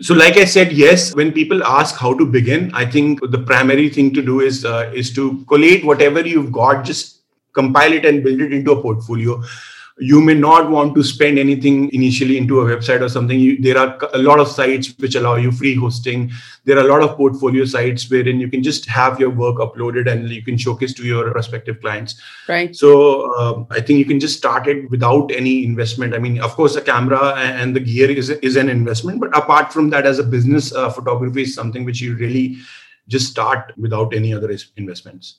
So, like I said, yes. When people ask how to begin, I think the primary thing to do is uh, is to collate whatever you've got, just compile it and build it into a portfolio you may not want to spend anything initially into a website or something. You, there are a lot of sites which allow you free hosting. There are a lot of portfolio sites wherein you can just have your work uploaded and you can showcase to your prospective clients. Right. So uh, i think you can just start it without any investment. I mean of course a camera and the gear is, is an investment but apart from that as a business uh, photography is something which you really just start without any other investments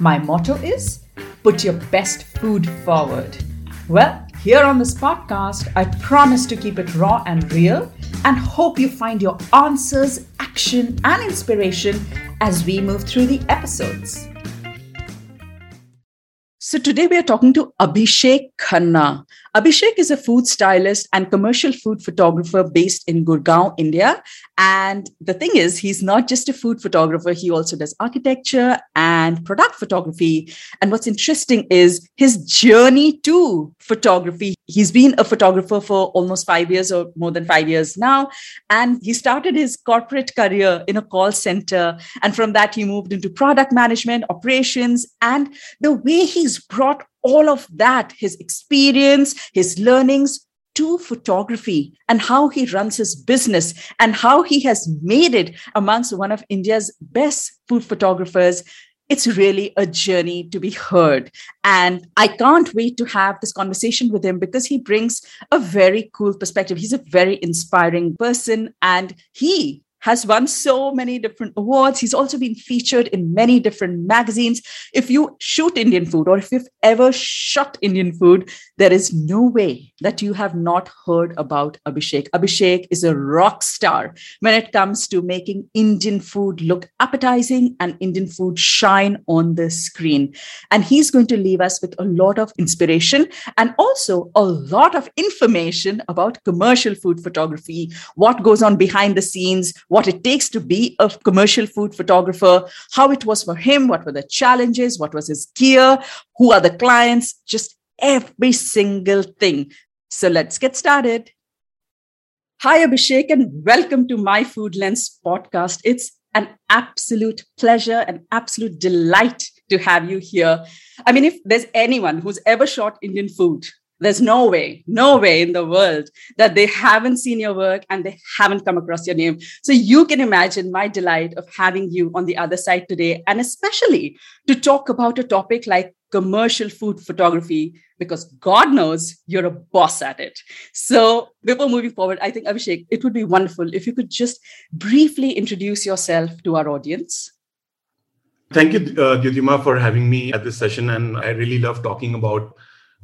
My motto is put your best food forward. Well, here on this podcast, I promise to keep it raw and real and hope you find your answers, action, and inspiration as we move through the episodes. So, today we are talking to Abhishek Khanna. Abhishek is a food stylist and commercial food photographer based in Gurgaon, India. And the thing is, he's not just a food photographer, he also does architecture and product photography. And what's interesting is his journey to photography. He's been a photographer for almost five years or more than five years now. And he started his corporate career in a call center. And from that, he moved into product management, operations, and the way he's brought all of that, his experience, his learnings to photography and how he runs his business and how he has made it amongst one of India's best food photographers. It's really a journey to be heard. And I can't wait to have this conversation with him because he brings a very cool perspective. He's a very inspiring person and he has won so many different awards. He's also been featured in many different magazines. If you shoot Indian food or if you've ever shot Indian food, there is no way that you have not heard about Abhishek. Abhishek is a rock star when it comes to making Indian food look appetizing and Indian food shine on the screen. And he's going to leave us with a lot of inspiration and also a lot of information about commercial food photography, what goes on behind the scenes what it takes to be a commercial food photographer, how it was for him, what were the challenges, what was his gear, who are the clients, just every single thing. So let's get started. Hi, Abhishek, and welcome to my Food Lens podcast. It's an absolute pleasure, an absolute delight to have you here. I mean, if there's anyone who's ever shot Indian food, there's no way, no way in the world that they haven't seen your work and they haven't come across your name. So you can imagine my delight of having you on the other side today, and especially to talk about a topic like commercial food photography, because God knows you're a boss at it. So before moving forward, I think Abhishek, it would be wonderful if you could just briefly introduce yourself to our audience. Thank you, uh, for having me at this session. And I really love talking about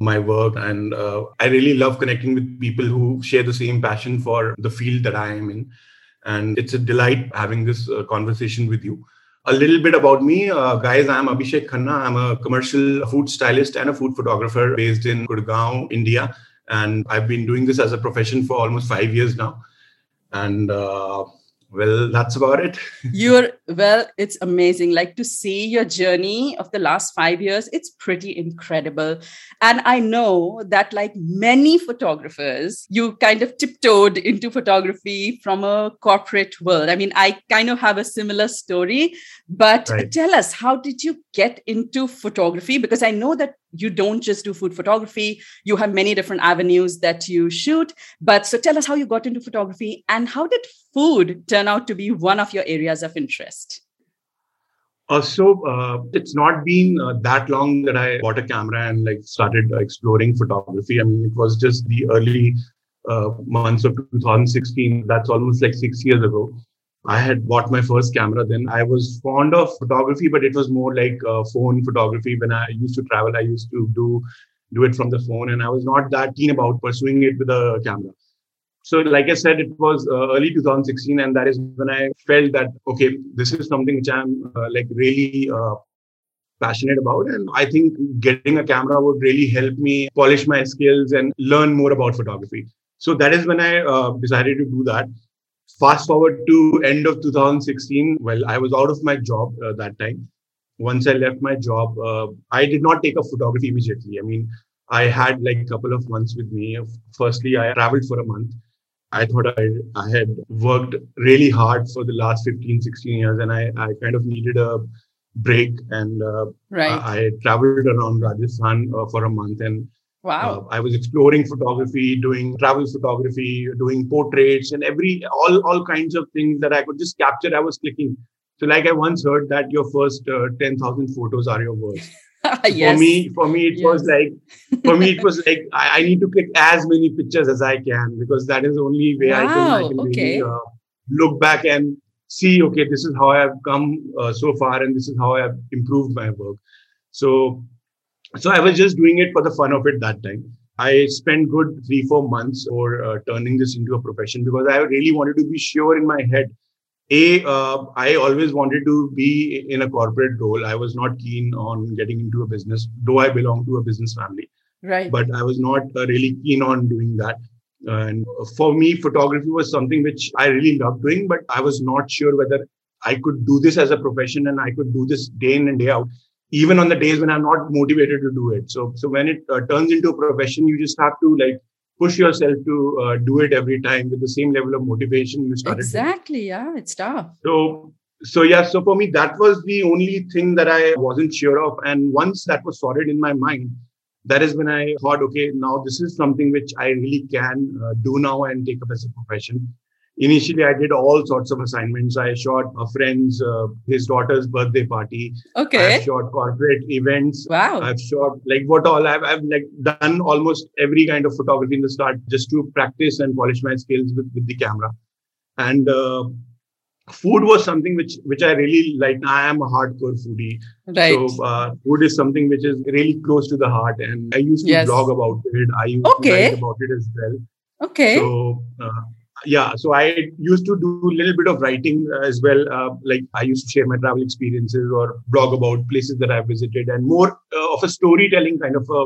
my work and uh, i really love connecting with people who share the same passion for the field that i am in. And it's a delight having this uh, conversation with you. A little bit about me uh, guys i'm abhishek khanna. I'm a commercial food stylist and a food photographer based in gurgaon india. And i've been doing this as a profession for almost 5 years now. And uh, well that's about it. You're well it's amazing. Like to see your journey of the last 5 years it's pretty incredible. And i know that like many photographers you kind of tiptoed into photography from a corporate world. I mean i kind of have a similar story but right. tell us how did you get into photography? Because i know that you don't just do food photography. You have many different avenues that you shoot. But so tell us how you got into photography and how did food turn out to be one of your areas of interest uh, so uh, it's not been uh, that long that I bought a camera and like started exploring photography. I mean, it was just the early uh, months of 2016. That's almost like six years ago. I had bought my first camera then. I was fond of photography, but it was more like uh, phone photography. When I used to travel, I used to do do it from the phone, and I was not that keen about pursuing it with a camera. So, like I said, it was uh, early 2016, and that is when I felt that okay, this is something which I'm uh, like really uh, passionate about, and I think getting a camera would really help me polish my skills and learn more about photography. So that is when I uh, decided to do that. Fast forward to end of 2016 well i was out of my job uh, that time. Once i left my job uh, i did not take up photography immediately. I mean i had like a couple of months with me. Firstly i traveled for a month i thought i, I had worked really hard for the last 15 16 years and i, I kind of needed a break and uh, right. I, I, traveled around rajasthan uh, for a month and Wow. Uh, I was exploring photography, doing travel photography, doing portraits, and every all all kinds of things that I could just capture. I was clicking. So, like I once heard that your first uh, ten thousand photos are your worst. yes. For me, for me, it yes. was like for me, it was like I, I, need to click as many pictures as I can because that is the only way wow. I can, I can okay. really uh, look back and see. Okay, this is how I've come uh, so far, and this is how I've improved my work. So so I was just doing it for the fun of it that time. I spent good three, four months for uh, turning this into a profession because I really wanted to be sure in my head. A, uh, I always wanted to be in a corporate role. I was not keen on getting into a business, though I belong to a business family. Right. But I was not uh, really keen on doing that. And for me, photography was something which I really loved doing, but I was not sure whether I could do this as a profession and I could do this day in and day out even on the days when I'm not motivated to do it. So, so when it uh, turns into a profession, you just have to like push yourself to uh, do it every time with the same level of motivation you started. Exactly. With. Yeah, it's tough. So, so yeah. So for me, that was the only thing that I wasn't sure of. And once that was sorted in my mind, that is when I thought, okay, now this is something which I really can uh, do now and take up as a profession initially i did all sorts of assignments. I shot a friend's uh, his daughter's birthday party. Okay. I shot corporate events. Wow. I've shot like what all I've, I've like done almost every kind of photography in the start just to practice and polish my skills with, with the camera. And uh, food was something which which i really like. I am a hardcore foodie. Right. So uh, food is something which is really close to the heart and i used to yes. blog about it. I used okay. to write about it as well. Okay. So uh, yeah so i used to do a little bit of writing as well uh, like i used to share my travel experiences or blog about places that i've visited and more uh, of a storytelling kind of a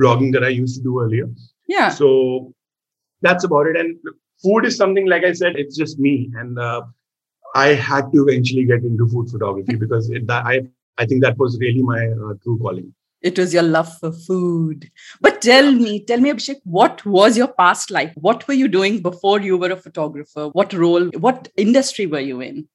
blogging that i used to do earlier. Yeah. So that's about it. And food is something like i said it's just me. And uh, i had to eventually get into food photography because it, that, i i think that was really my uh, true calling it was your love for food. But tell me, tell me, Abhishek, what was your past life? What were you doing before you were a photographer? What role, what industry were you in?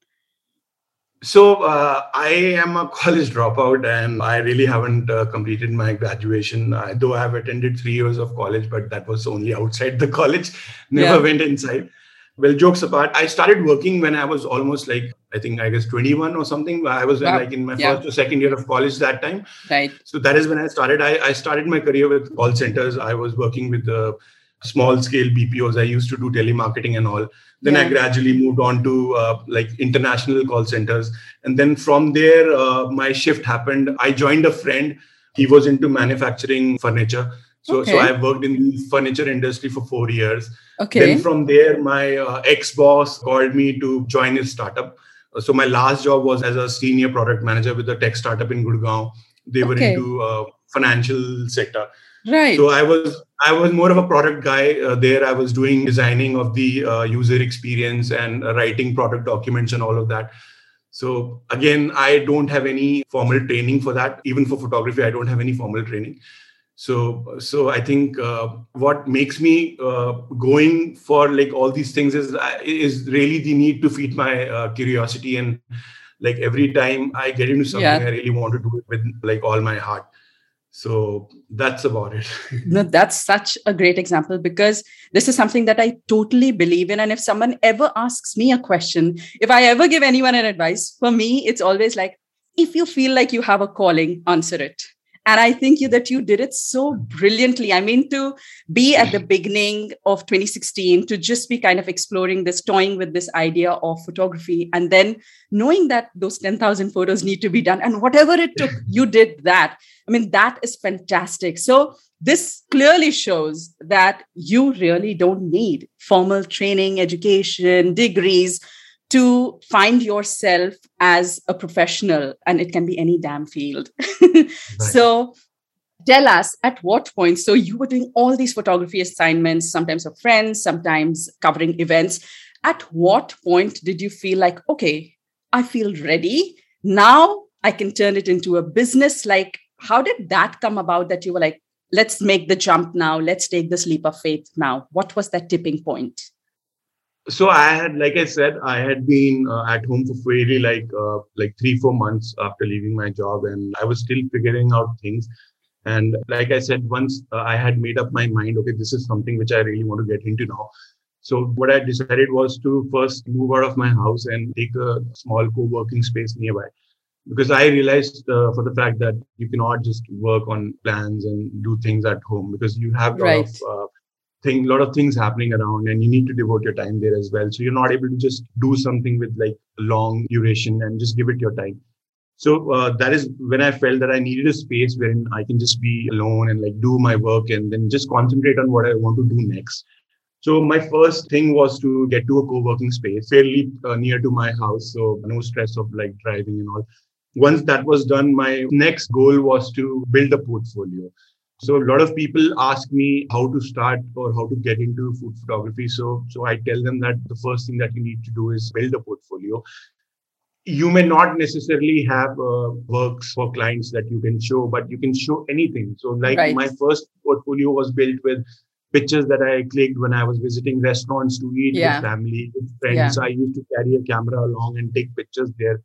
So uh, I am a college dropout, and I really haven't uh, completed my graduation. Uh, though I have attended three years of college, but that was only outside the college. Never yeah. went inside well jokes apart i started working when i was almost like i think i guess 21 or something. I was wow. like in my yeah. first or second year of college that time. Right. So that is when i started. I, I started my career with call centers. I was working with the small scale bpos i used to do telemarketing and all. Then yeah. i gradually moved on to uh, like international call centers. And then from there uh, my shift happened. I joined a friend. He was into manufacturing furniture so, okay. so I worked in the furniture industry for four years. Okay. Then from there, my uh, ex boss called me to join his startup. So my last job was as a senior product manager with a tech startup in Gurgaon. They were okay. into uh, financial sector. Right. So I was I was more of a product guy uh, there. I was doing designing of the uh, user experience and uh, writing product documents and all of that. So again, I don't have any formal training for that. Even for photography, I don't have any formal training so so i think uh, what makes me uh, going for like all these things is is really the need to feed my uh, curiosity and like every time i get into something yeah. i really want to do it with like all my heart. So that's about it. No that's such a great example because this is something that i totally believe in. And if someone ever asks me a question if i ever give anyone an advice for me it's always like if you feel like you have a calling answer it and i think you that you did it so brilliantly. I mean to be at the beginning of 2016 to just be kind of exploring this toying with this idea of photography and then knowing that those 10000 photos need to be done and whatever it took you did that. I mean that is fantastic. So this clearly shows that you really don't need formal training education degrees to find yourself as a professional and it can be any damn field. Right. so tell us at what point so you were doing all these photography assignments sometimes of friends sometimes covering events. At what point did you feel like okay i feel ready now i can turn it into a business? Like how did that come about that you were like let's make the jump now let's take this leap of faith now? What was that tipping point so i had like i said i had been uh, at home for really like uh, like 3 4 months after leaving my job and i was still figuring out things. And like i said once uh, i had made up my mind okay this is something which i really want to get into now. So what i decided was to first move out of my house and take a small co-working space nearby. Because i realized uh, for the fact that you cannot just work on plans and do things at home because you have a lot right. of uh, thing, lot of things happening around, and you need to devote your time there as well. So you're not able to just do something with like long duration and just give it your time. So uh, that is when I felt that I needed a space wherein I can just be alone and like do my work and then just concentrate on what I want to do next. So my first thing was to get to a co-working space fairly uh, near to my house, so no stress of like driving and all. Once that was done, my next goal was to build a portfolio. So a lot of people ask me how to start or how to get into food photography. So, so I tell them that the first thing that you need to do is build a portfolio. You may not necessarily have uh, works for clients that you can show, but you can show anything. So, like right. my first portfolio was built with pictures that I clicked when I was visiting restaurants to eat yeah. with family, with friends. Yeah. I used to carry a camera along and take pictures there.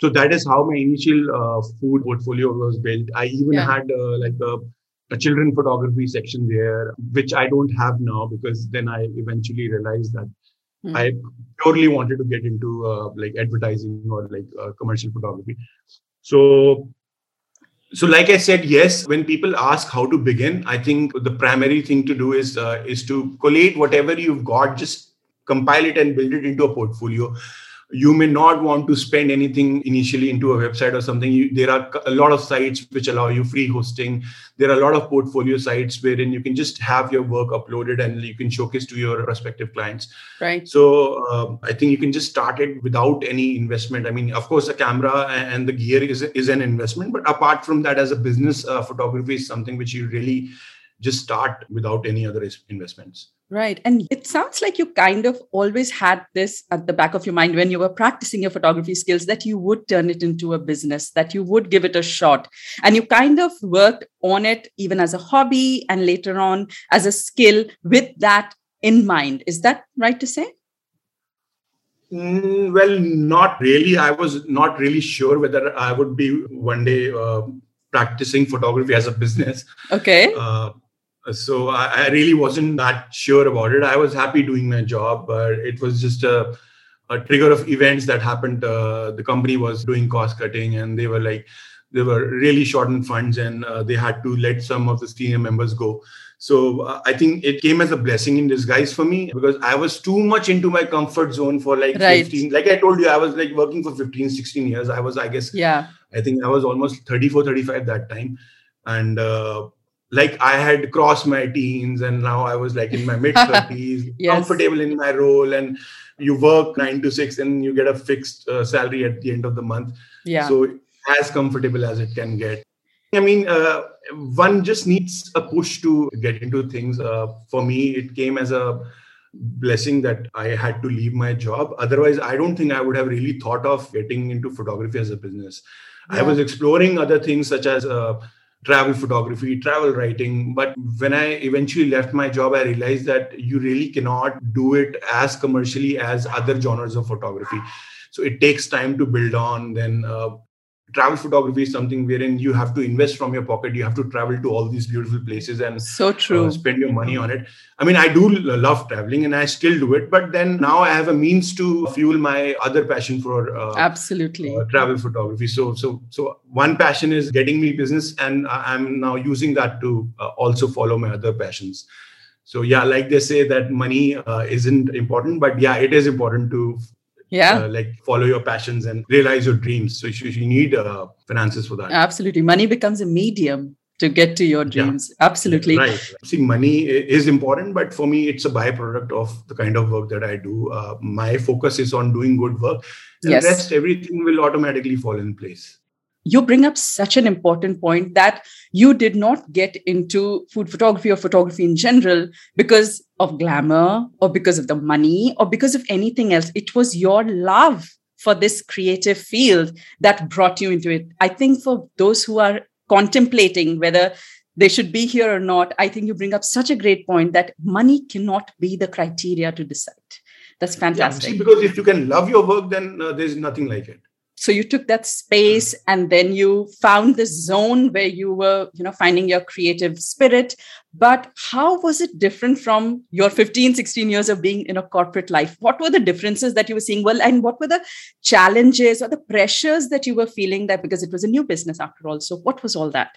So that is how my initial uh, food portfolio was built. I even yeah. had uh, like a a children photography section there, which I don't have now because then I eventually realized that mm. I purely wanted to get into uh, like advertising or like uh, commercial photography. So, so like I said, yes. When people ask how to begin, I think the primary thing to do is uh, is to collate whatever you've got, just compile it and build it into a portfolio you may not want to spend anything initially into a website or something. You, there are a lot of sites which allow you free hosting. There are a lot of portfolio sites wherein you can just have your work uploaded and you can showcase to your respective clients. Right. So um, i think you can just start it without any investment. I mean of course the camera and the gear is, is an investment but apart from that as a business uh, photography is something which you really just start without any other investments Right. And it sounds like you kind of always had this at the back of your mind when you were practicing your photography skills that you would turn it into a business, that you would give it a shot. And you kind of worked on it even as a hobby and later on as a skill with that in mind. Is that right to say? Mm, well, not really. I was not really sure whether I would be one day uh, practicing photography as a business. Okay. Uh, so I, I, really wasn't that sure about it. I was happy doing my job, but it was just a, a trigger of events that happened. Uh, the company was doing cost cutting, and they were like, they were really short on funds, and uh, they had to let some of the senior members go. So uh, I think it came as a blessing in disguise for me because I was too much into my comfort zone for like right. 15. Like I told you, I was like working for 15, 16 years. I was, I guess, yeah. I think I was almost 34, 35 that time, and uh, like I had crossed my teens and now I was like in my mid 30s, yes. comfortable in my role. And you work nine to six and you get a fixed uh, salary at the end of the month. Yeah. So as comfortable as it can get. I mean, uh, one just needs a push to get into things. Uh, for me, it came as a blessing that I had to leave my job. Otherwise, I don't think I would have really thought of getting into photography as a business. Yeah. I was exploring other things such as uh, travel photography, travel writing. But when I eventually left my job, I realized that you really cannot do it as commercially as other genres of photography. So it takes time to build on. Then uh, travel photography is something wherein you have to invest from your pocket. You have to travel to all these beautiful places and so true. uh, spend your money on it. I mean i do love traveling and i still do it but then now i have a means to fuel my other passion for uh, absolutely. uh, travel photography. So so so one passion is getting me business and i'm now using that to uh, also follow my other passions. So yeah like they say that money uh, isn't important but yeah it is important to yeah. uh, like follow your passions and realize your dreams. So you, you need uh, finances for that. Absolutely. Money becomes a medium to get to your dreams. Yeah. absolutely. Right. See money is important but for me it's a byproduct of the kind of work that i do. Uh, my focus is on doing good work. And yes. rest everything will automatically fall in place you bring up such an important point that you did not get into food photography or photography in general because of glamour or because of the money or because of anything else. It was your love for this creative field that brought you into it. I think for those who are contemplating whether they should be here or not, I think you bring up such a great point that money cannot be the criteria to decide. That's fantastic. Yeah, see, because if you can love your work, then uh, there's nothing like it so you took that space and then you found this zone where you were you know finding your creative spirit. But how was it different from your 15 16 years of being in a corporate life? What were the differences that you were seeing? Well and what were the challenges or the pressures that you were feeling that because it was a new business after all? So what was all that?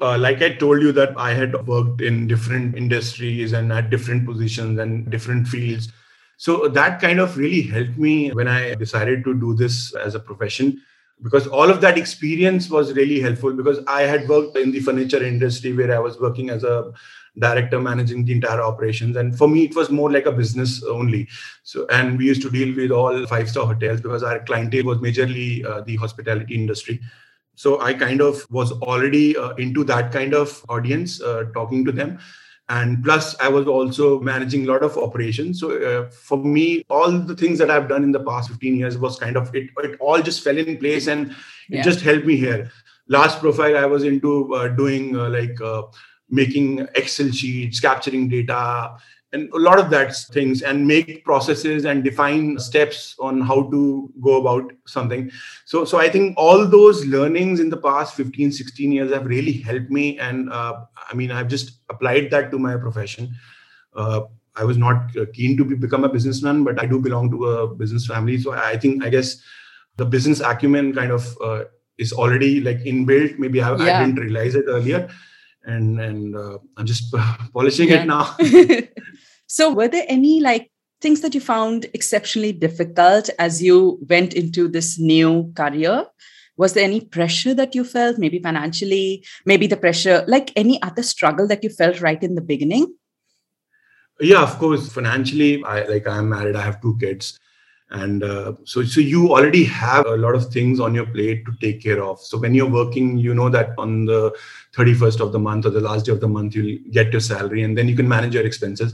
Uh, like I told you that I had worked in different industries and at different positions and different fields. So that kind of really helped me when I decided to do this as a profession because all of that experience was really helpful because I had worked in the furniture industry where I was working as a director managing the entire operations. And for me it was more like a business only. So and we used to deal with all five star hotels because our clientele was majorly uh, the hospitality industry. So i kind of was already uh, into that kind of audience uh, talking to them and plus i was also managing a lot of operations so uh, for me all the things that i've done in the past 15 years was kind of it, it all just fell in place and it yeah. just helped me here last profile i was into uh, doing uh, like uh, making excel sheets capturing data and a lot of that things and make processes and define steps on how to go about something. So so i think all those learnings in the past 15 16 years have really helped me. And uh, i mean i've just applied that to my profession. Uh, i was not keen to be, become a businessman but i do belong to a business family. So i think i guess the business acumen kind of uh, is already like inbuilt. Maybe I, yeah. I, didn't realize it earlier and and uh, i'm just polishing yeah. it now So, were there any like things that you found exceptionally difficult as you went into this new career? Was there any pressure that you felt, maybe financially, maybe the pressure, like any other struggle that you felt right in the beginning? Yeah, of course. Financially, I like I'm married, I have two kids and uh, so so you already have a lot of things on your plate to take care of. So when you're working you know that on the 31st of the month or the last day of the month you'll get your salary and then you can manage your expenses.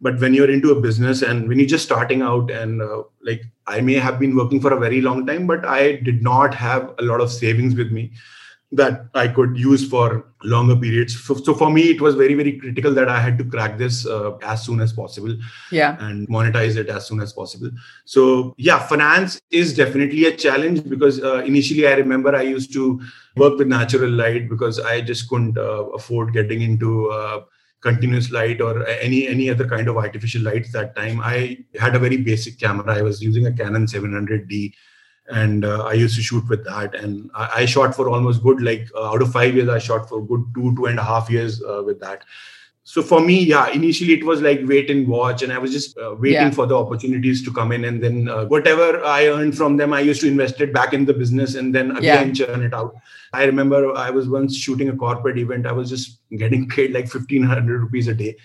But when you're into a business and when you're just starting out and uh, like i may have been working for a very long time but i did not have a lot of savings with me that I could use for longer periods. So, so, for me, it was very, very critical that I had to crack this uh, as soon as possible. Yeah. And monetize it as soon as possible. So, yeah, finance is definitely a challenge because uh, initially I remember I used to work with natural light because I just couldn't uh, afford getting into uh, continuous light or any any other kind of artificial lights that time i had a very basic camera i was using a canon 700d and uh, i used to shoot with that. And I, I shot for almost good like uh, out of five years i shot for good two two and a half years uh, with that. So for me yeah initially it was like wait and watch. And i was just uh, waiting yeah. for the opportunities to come in. And then uh, whatever i earned from them i used to invest it back in the business and then again yeah. churn it out. I remember i was once shooting a corporate event. I was just getting paid like 1500 rupees a day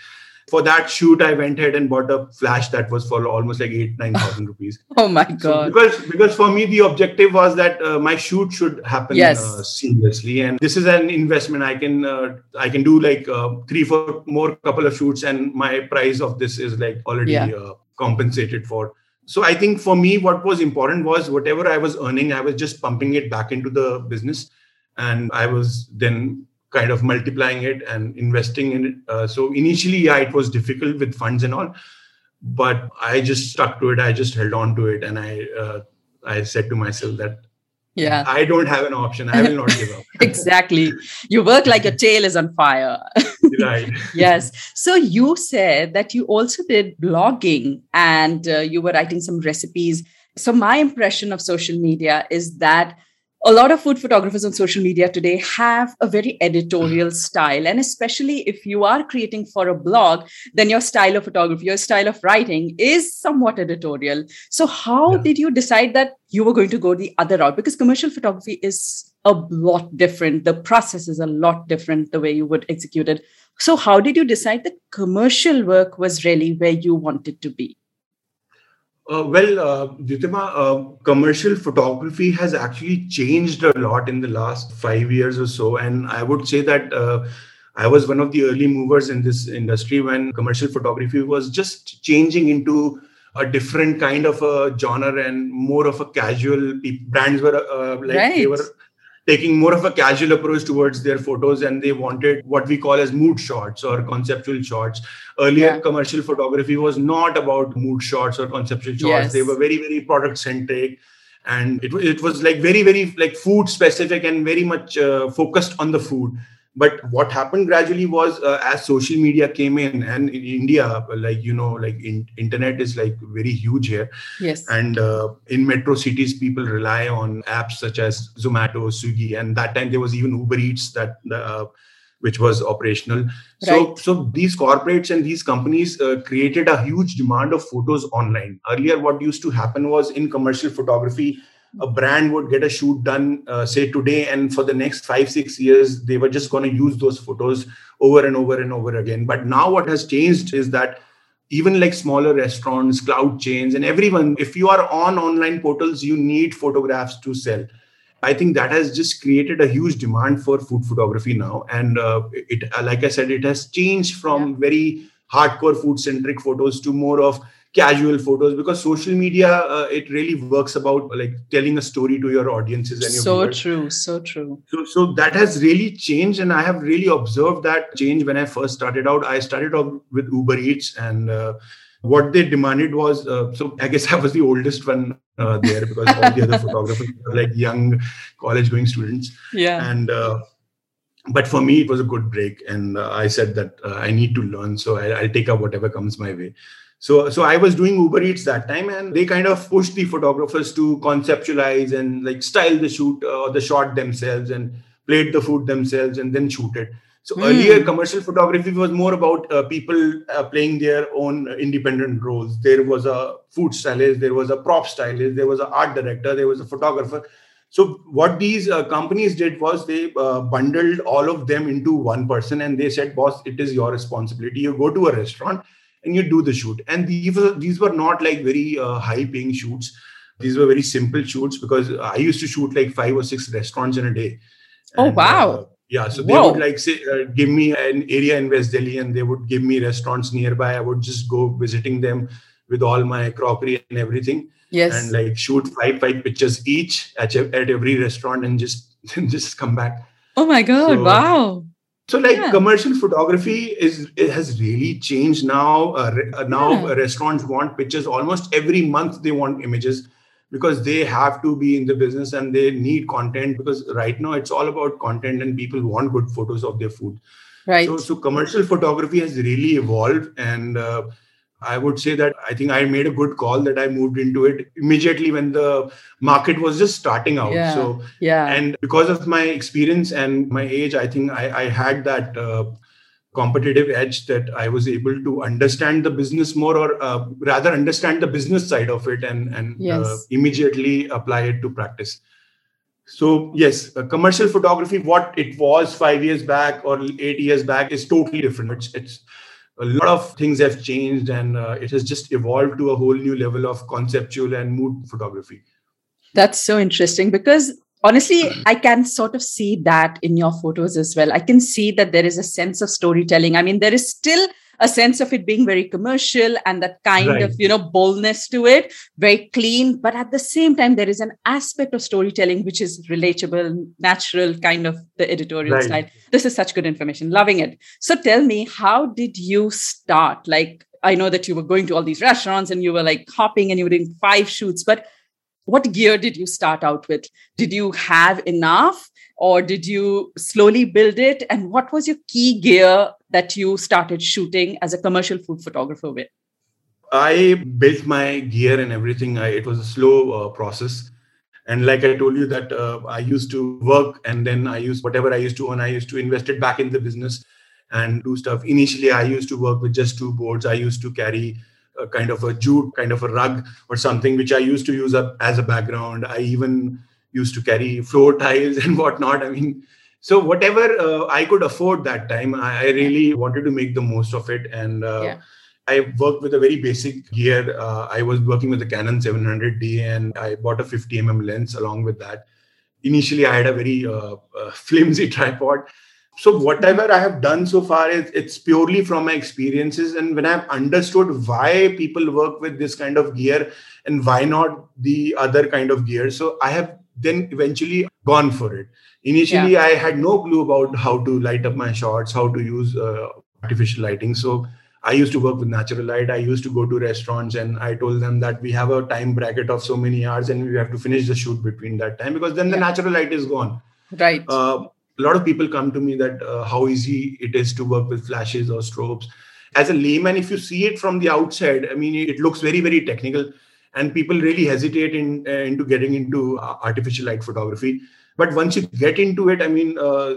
for that shoot i went ahead and bought a flash that was for almost like eight nine thousand rupees. Oh my god. so because because for me the objective was that uh, my shoot should happen yes. uh, seamlessly. And this is an investment. I can uh, i can do like uh, three four more couple of shoots and my price of this is like already yeah. Uh, compensated for. So i think for me what was important was whatever i was earning i was just pumping it back into the business. And i was then kind of multiplying it and investing in it. Uh, so initially, yeah, it was difficult with funds and all, but I just stuck to it. I just held on to it, and I uh, I said to myself that yeah. I don't have an option. I will not give up. Exactly. You work like your tail is on fire. Right. Yes. So you said that you also did blogging and uh, you were writing some recipes. So my impression of social media is that a lot of food photographers on social media today have a very editorial mm-hmm. style and especially if you are creating for a blog then your style of photography your style of writing is somewhat editorial. So how yeah. did you decide that you were going to go the other route? Because commercial photography is a lot different. The process is a lot different the way you would execute it. So how did you decide that commercial work was really where you wanted to be uh, well, uh, Dhyutima, uh, commercial photography has actually changed a lot in the last five years or so. And I would say that uh, I was one of the early movers in this industry when commercial photography was just changing into a different kind of a genre and more of a casual. Brands were uh, like right. they were taking more of a casual approach towards their photos and they wanted what we call as mood shots or conceptual shots earlier yeah. commercial photography was not about mood shots or conceptual shots yes. they were very very product centric and it, it was like very very like food specific and very much uh, focused on the food but what happened gradually was uh, as social media came in and in india like you know like in, internet is like very huge here. Yes. And uh, in metro cities people rely on apps such as zomato swiggy and that time there was even uber eats that uh, which was operational. So right. so these corporates and these companies uh, created a huge demand of photos online. Earlier what used to happen was in commercial photography a brand would get a shoot done uh, say today and for the next 5 6 years they were just going to use those photos over and over and over again. But now what has changed is that even like smaller restaurants cloud chains and everyone if you are on online portals you need photographs to sell. I think that has just created a huge demand for food photography now. And uh, it like i said it has changed from yeah. very hardcore food centric photos to more of casual photos because social media uh, it really works about like telling a story to your audiences and your so viewers. true so true. So so that has really changed and i have really observed that change when i first started out. I started off with uber eats and uh, what they demanded was uh, so i guess i was the oldest one uh, there because all the other photographers were like young college going students. Yeah. And uh, but for me it was a good break and uh, i said that i need to learn so I, i'll take up whatever comes my way so so i was doing uber eats that time and they kind of pushed the photographers to conceptualize and like style the shoot uh, or the shot themselves and plate the food themselves and then shoot it. So mm. earlier commercial photography was more about uh, people uh, playing their own independent roles. There was a food stylist there was a prop stylist there was an art director there was a photographer. So what these uh, companies did was they uh, bundled all of them into one person and they said boss it is your responsibility. You go to a restaurant and you do the shoot. And these were, these were not like very uh, high paying shoots. These were very simple shoots because I used to shoot like five or six restaurants in a day. Oh, and, oh, wow. Uh, yeah. So they would like say, uh, give me an area in West Delhi and they would give me restaurants nearby. I would just go visiting them with all my crockery and everything. Yes. And like shoot five, five pictures each at, at every restaurant and just, just come back. Oh my God. So, wow so like yeah. commercial photography is it has really changed now uh, uh, now yeah. restaurants want pictures almost every month they want images because they have to be in the business and they need content because right now it's all about content and people want good photos of their food right so so commercial photography has really evolved and uh, I would say that I think I made a good call that I moved into it immediately when the market was just starting out. Yeah, so, yeah. And because of my experience and my age, I think I, I had that uh, competitive edge that I was able to understand the business more, or uh, rather understand the business side of it and, and uh, yes. uh, immediately apply it to practice. So, yes, commercial photography, what it was five years back or eight years back, is totally different. It's, it's a lot of things have changed and uh, it has just evolved to a whole new level of conceptual and mood photography. That's so interesting because honestly i can sort of see that in your photos as well. I can see that there is a sense of storytelling. I mean there is still a sense of it being very commercial and that kind right. of you know boldness to it very clean but at the same time there is an aspect of storytelling which is relatable natural kind of the editorial right. style this is such good information loving it so tell me how did you start like i know that you were going to all these restaurants and you were like hopping and you were doing five shoots but what gear did you start out with? Did you have enough or did you slowly build it? And what was your key gear that you started shooting as a commercial food photographer with? I built my gear and everything. I, it was a slow uh, process. And like I told you that uh, I used to work and then I used whatever I used to earn, I used to invest it back in the business and do stuff. Initially, I used to work with just two boards. I used to carry a kind of a jute, kind of a rug or something, which I used to use up as a background. I even used to carry floor tiles and whatnot. I mean, so whatever uh, I could afford that time, I, I, really wanted to make the most of it. And uh, yeah. I worked with a very basic gear. Uh, I was working with the Canon 700D and I bought a 50 mm lens along with that. Initially, I had a very uh, uh, flimsy tripod so whatever i have done so far is it's purely from my experiences and when i've understood why people work with this kind of gear and why not the other kind of gear so i have then eventually gone for it. Initially yeah. i had no clue about how to light up my shots how to use uh, artificial lighting. So i used to work with natural light. I used to go to restaurants and i told them that we have a time bracket of so many hours and we have to finish the shoot between that time because then yeah. the natural light is gone. Right. Uh, a lot of people come to me that uh, how easy it is to work with flashes or strobes. As a layman if you see it from the outside i mean it looks very very technical and people really hesitate in uh, into getting into uh, artificial light photography. But once you get into it i mean uh,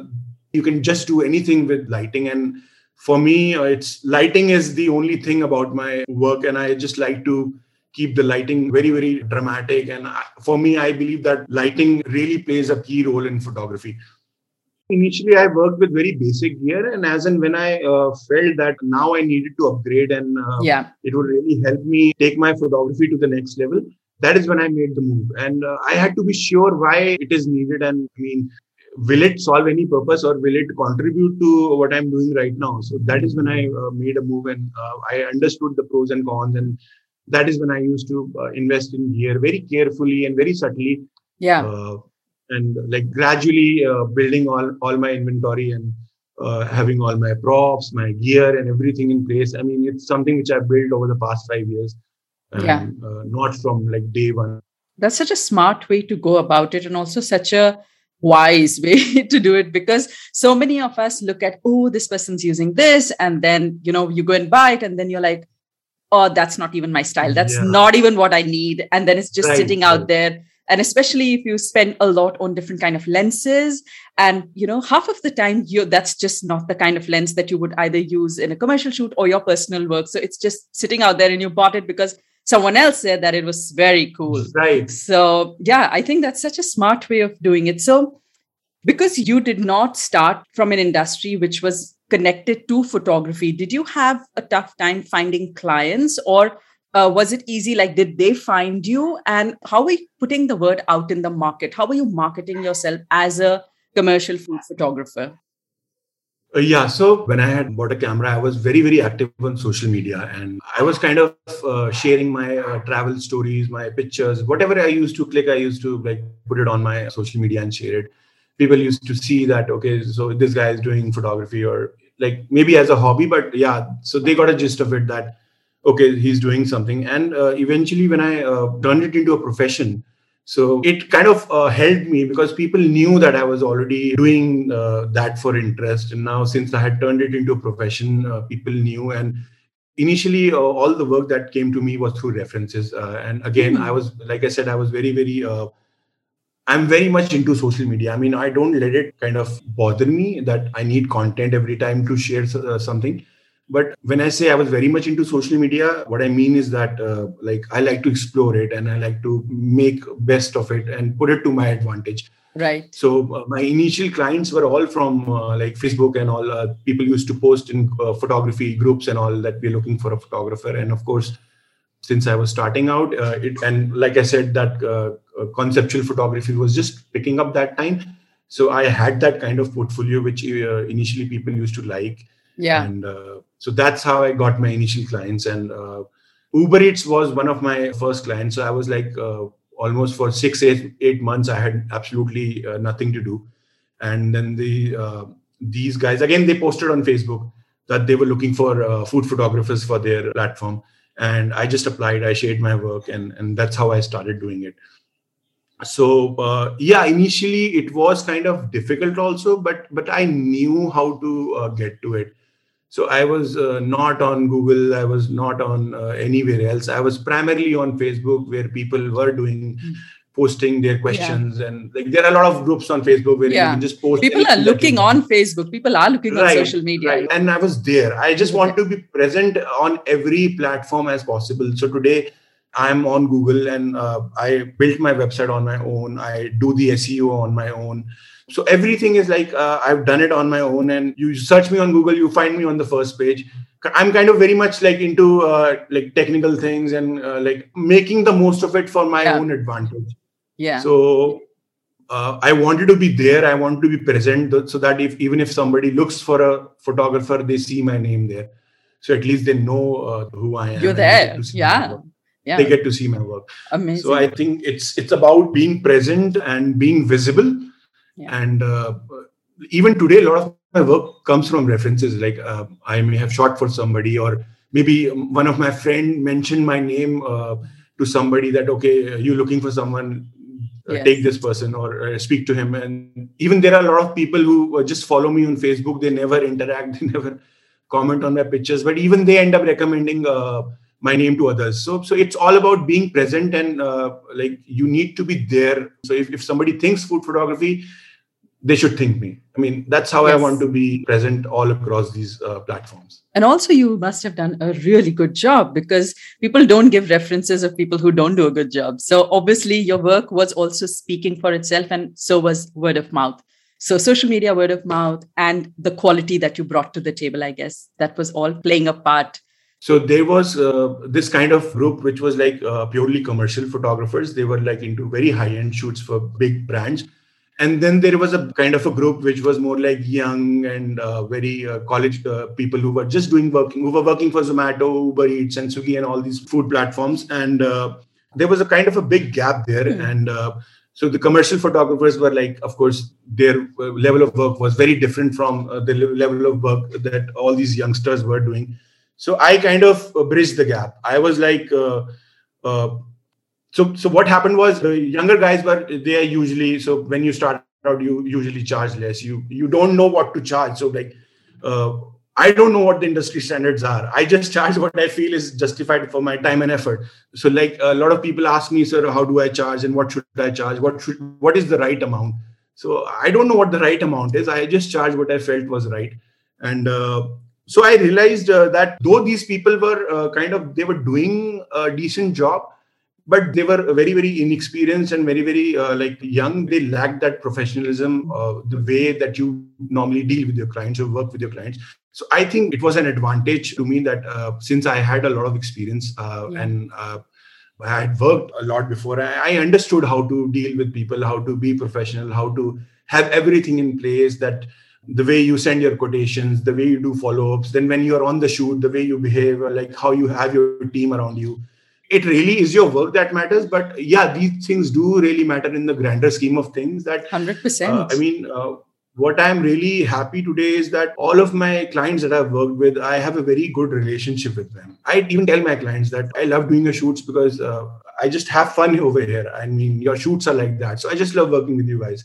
you can just do anything with lighting. And for me uh, it's lighting is the only thing about my work. And i just like to keep the lighting very very dramatic. And for me i believe that lighting really plays a key role in photography initially i worked with very basic gear and as and when i uh, felt that now i needed to upgrade and uh, yeah. it would really help me take my photography to the next level that is when i made the move. And uh, i had to be sure why it is needed and i mean will it solve any purpose or will it contribute to what i'm doing right now? So that is when i uh, made a move and uh, i understood the pros and cons and that is when i used to uh, invest in gear very carefully and very subtly. Yeah and like gradually uh, building all all my inventory and uh, having all my props, my gear, and everything in place. I mean, it's something which I've built over the past five years, and, yeah. Uh, not from like day one. That's such a smart way to go about it, and also such a wise way to do it because so many of us look at oh this person's using this and then you know you go and buy it and then you're like oh that's not even my style that's yeah. not even what i need and then it's just right. sitting out there and especially if you spend a lot on different kind of lenses and you know half of the time you that's just not the kind of lens that you would either use in a commercial shoot or your personal work. So it's just sitting out there and you bought it because someone else said that it was very cool. Right. So yeah i think that's such a smart way of doing it. So because you did not start from an industry which was connected to photography did you have a tough time finding clients or uh, was it easy? Like did they find you? And how are you putting the word out in the market? How are you marketing yourself as a commercial food photographer? Uh, yeah so when i had bought a camera i was very very active on social media and i was kind of uh, sharing my uh, travel stories my pictures whatever i used to click i used to like put it on my social media and share it. People used to see that okay so this guy is doing photography or like maybe as a hobby but yeah so they got a gist of it that okay he's doing something. And uh, eventually when i uh, turned it into a profession so it kind of uh, helped me because people knew that i was already doing uh, that for interest. And now since i had turned it into a profession uh, people knew. And initially uh, all the work that came to me was through references and again mm-hmm. i was like i said i was very very i'm very much into social media. I mean i don't let it kind of bother me that i need content every time to share something but when i say i was very much into social media what i mean is that uh, like i like to explore it and i like to make best of it and put it to my advantage. Right. So uh, my initial clients were all from uh, like facebook and all uh, people used to post in uh, photography groups and all that we're looking for a photographer. And of course since i was starting out uh, it and like i said that conceptual photography was just picking up that time. So i had that kind of portfolio which initially people used to like. Yeah. And so that's how i got my initial clients. And uh, uber eats was one of my first clients. So i was like uh, almost for six eight, eight months i had absolutely uh, nothing to do. And then the uh, these guys again they posted on facebook that they were looking for uh, food photographers for their platform. And i just applied i shared my work and and that's how i started doing it. So uh, yeah initially it was kind of difficult also but but i knew how to get to it so i was uh, not on google i was not on uh, anywhere else i was primarily on facebook where people were doing mm. posting their questions yeah. and like there are a lot of groups on facebook where yeah. you can just post people are looking on facebook people are looking right, on social media right. and i was there i just want to be present on every platform as possible so today I'm on Google and uh, I built my website on my own. I do the SEO on my own. So everything is like uh, I've done it on my own. And you search me on Google, you find me on the first page. I'm kind of very much like into uh, like technical things and uh, like making the most of it for my yeah. own advantage. Yeah. So uh, I wanted to be there. I want to be present so that if even if somebody looks for a photographer, they see my name there. So at least they know uh, who I am. You're there. Yeah yeah. they get to see my work amazing so i think it's it's about being present and being visible yeah. and uh, even today a lot of my work comes from references like uh, i may have shot for somebody or maybe one of my friend mentioned my name uh, to somebody that okay you're looking for someone uh, yes. take this person or uh, speak to him and even there are a lot of people who uh, just follow me on facebook they never interact they never comment on my pictures but even they end up recommending my name to others. So so it's all about being present and uh, like you need to be there. So if, if somebody thinks food photography they should think me. I mean that's how yes. i want to be present all across these uh, platforms. And also you must have done a really good job because people don't give references of people who don't do a good job. So obviously your work was also speaking for itself and so was word of mouth. So social media word of mouth and the quality that you brought to the table i guess. That was all playing a part so there was uh, this kind of group which was like uh, purely commercial photographers. They were like into very high end shoots for big brands. And then there was a kind of a group which was more like young and uh, very uh, college uh, people who were just doing working who were working for zomato uber eats and swiggy and all these food platforms. And uh, there was a kind of a big gap there. Mm. and so the commercial photographers were like of course their level of work was very different from the level of work that all these youngsters were doing so i kind of uh, bridged the gap i was like uh, uh, so so what happened was the younger guys were they are usually so when you start out you usually charge less you you don't know what to charge so like uh, I don't know what the industry standards are. I just charge what I feel is justified for my time and effort. So, like a lot of people ask me, sir, how do I charge and what should I charge? What should what is the right amount? So I don't know what the right amount is. I just charge what I felt was right. And uh, so i realized uh, that though these people were uh, kind of they were doing a decent job but they were very very inexperienced and very very uh, like young they lacked that professionalism uh, the way that you normally deal with your clients or work with your clients so i think it was an advantage to me that uh, since i had a lot of experience uh, yeah. and i had worked a lot before I, I understood how to deal with people how to be professional how to have everything in place that the way you send your quotations, the way you do follow ups, then when you're on the shoot, the way you behave, like how you have your team around you. It really is your work that matters. But yeah, these things do really matter in the grander scheme of things. That 100%. Uh, I mean, uh, what I'm really happy today is that all of my clients that I've worked with, I have a very good relationship with them. I even tell my clients that I love doing your shoots because uh, I just have fun over here. I mean, your shoots are like that. So I just love working with you guys.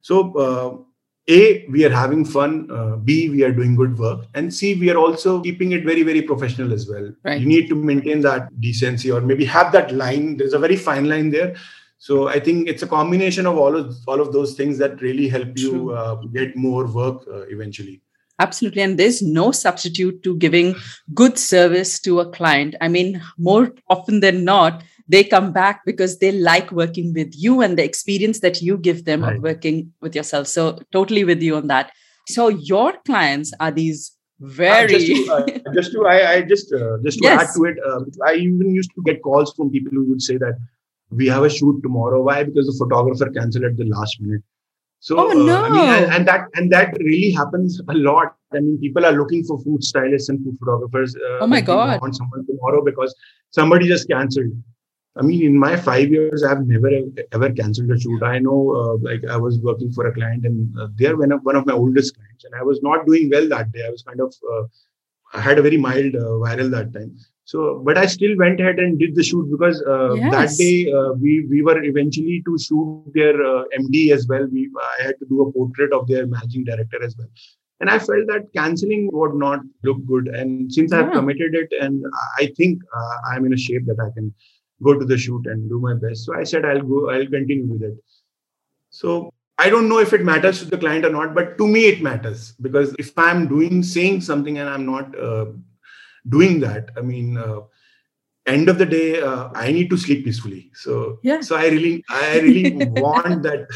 So, uh, a we are having fun. Uh, b we are doing good work. And c we are also keeping it very very professional as well. Right. you need to maintain that decency or maybe have that line. There's a very fine line there. So i think it's a combination of all of all of those things that really help you uh, get more work uh, eventually. Absolutely. And there's no substitute to giving good service to a client. I mean more often than not they come back because they like working with you and the experience that you give them right. of working with yourself. So totally with you on that. So your clients are these very uh, just to, uh, just to I, I just uh, just to yes. add to it uh, i even used to get calls from people who would say that we have a shoot tomorrow why because the photographer canceled at the last minute so oh, no. Uh, I mean, and, and, that and that really happens a lot i mean people are looking for food stylists and food photographers uh, oh my god want someone tomorrow because somebody just canceled I mean, in my five years, I've never ever canceled a shoot. I know, uh, like, I was working for a client, and uh, they're one of, one of my oldest clients, and I was not doing well that day. I was kind of, uh, I had a very mild uh, viral that time. So, but I still went ahead and did the shoot because uh, yes. that day uh, we we were eventually to shoot their uh, MD as well. We I had to do a portrait of their managing director as well, and I felt that canceling would not look good. And since yeah. I've committed it, and I think uh, I'm in a shape that I can go to the shoot and do my best. So I said I'll go. I'll continue with it. So I don't know if it matters to the client or not, but to me it matters because if I'm doing saying something and I'm not uh, doing that, I mean, uh, end of the day, uh, I need to sleep peacefully. So yeah, so I really, I really want that.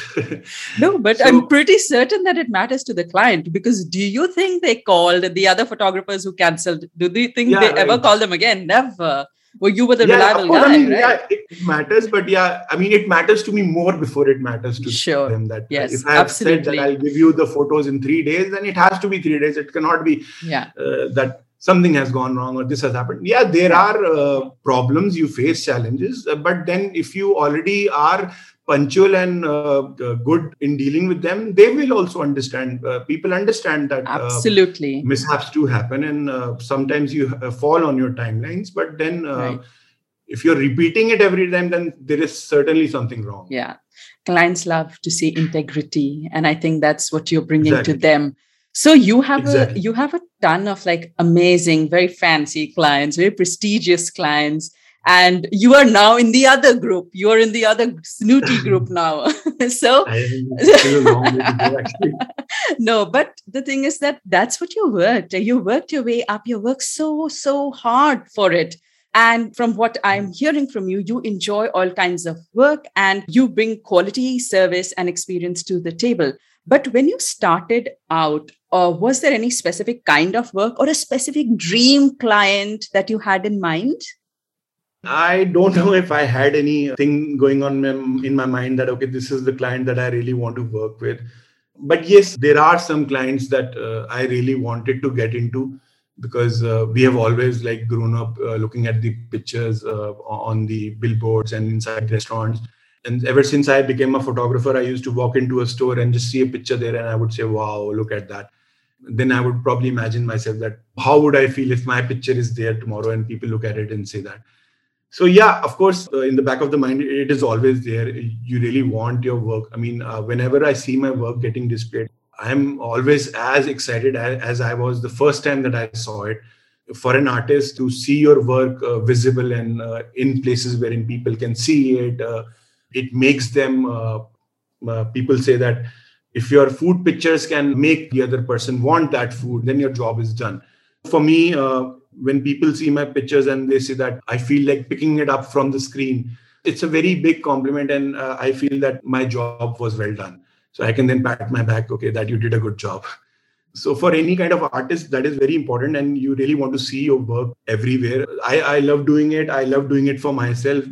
no, but so, I'm pretty certain that it matters to the client because do you think they called the other photographers who cancelled? Do you think yeah, they right. ever call them again? Never well you were the yeah, reliable course, guy I mean, right? yeah it matters but yeah i mean it matters to me more before it matters to sure. them that yes if i have absolutely. said that i'll give you the photos in three days then it has to be three days it cannot be yeah uh, that something has gone wrong or this has happened yeah there are uh, problems you face challenges uh, but then if you already are punctual and uh, good in dealing with them, they will also understand. Uh, people understand that uh, absolutely mishaps do happen, and uh, sometimes you uh, fall on your timelines. But then, right. if you're repeating it every time, then there is certainly something wrong. Yeah, clients love to see integrity, and I think that's what you're bringing exactly. to them. So you have exactly. a you have a ton of like amazing, very fancy clients, very prestigious clients and you are now in the other group. You are in the other snooty group now. So no but the thing is that that's what you worked. You worked your way up. You worked so so hard for it. And from what I'm hearing from you, you enjoy all kinds of work and you bring quality service and experience to the table. But when you started out, uh, was there any specific kind of work or a specific dream client that you had in mind? I don't know if I had anything going on in my mind that, okay, this is the client that I really want to work with. But yes, there are some clients that uh, I really wanted to get into because uh, we have always like grown up uh, looking at the pictures uh, on the billboards and inside restaurants. And ever since I became a photographer, I used to walk into a store and just see a picture there and I would say, wow, look at that then I would probably imagine myself that how would I feel if my picture is there tomorrow and people look at it and say that so yeah of course uh, in the back of the mind it is always there. You really want your work. I mean uh, whenever i see my work getting displayed i'm always as excited as, i was the first time that i saw it. For an artist to see your work uh, visible and uh, in places wherein people can see it uh, it makes them uh, people say that if your food pictures can make the other person want that food then your job is done. For me when people see my pictures and they say that I feel like picking it up from the screen, it's a very big compliment. And uh, I feel that my job was well done. So I can then pat my back, okay, that you did a good job. So for any kind of artist, that is very important. And you really want to see your work everywhere. I, I love doing it. I love doing it for myself.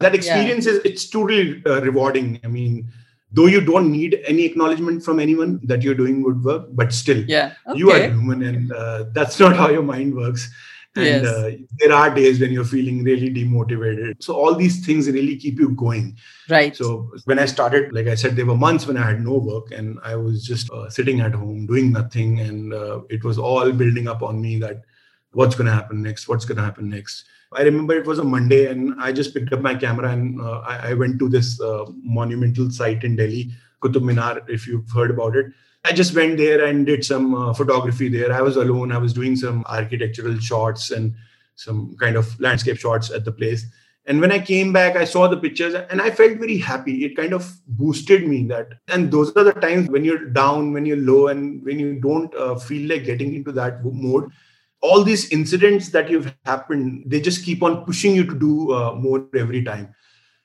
That experience yeah. is, it's totally uh, rewarding. I mean, though you don't need any acknowledgement from anyone that you're doing good work but still yeah. okay. you are human and uh, that's not how your mind works. And yes. uh, there are days when you're feeling really demotivated. So all these things really keep you going. Right. So when i started like i said there were months when i had no work and i was just uh, sitting at home doing nothing and uh, it was all building up on me that what's going to happen next? What's going to happen next I remember it was a Monday, and I just picked up my camera and uh, I, I, went to this uh, monumental site in Delhi, Qutub Minar, if you've heard about it. I just went there and did some uh, photography there. I was alone. I was doing some architectural shots and some kind of landscape shots at the place. And when I came back, I saw the pictures and I felt very happy. It kind of boosted me that. And those are the times when you're down, when you're low, and when you don't uh, feel like getting into that mode all these incidents that you've happened they just keep on pushing you to do uh, more every time.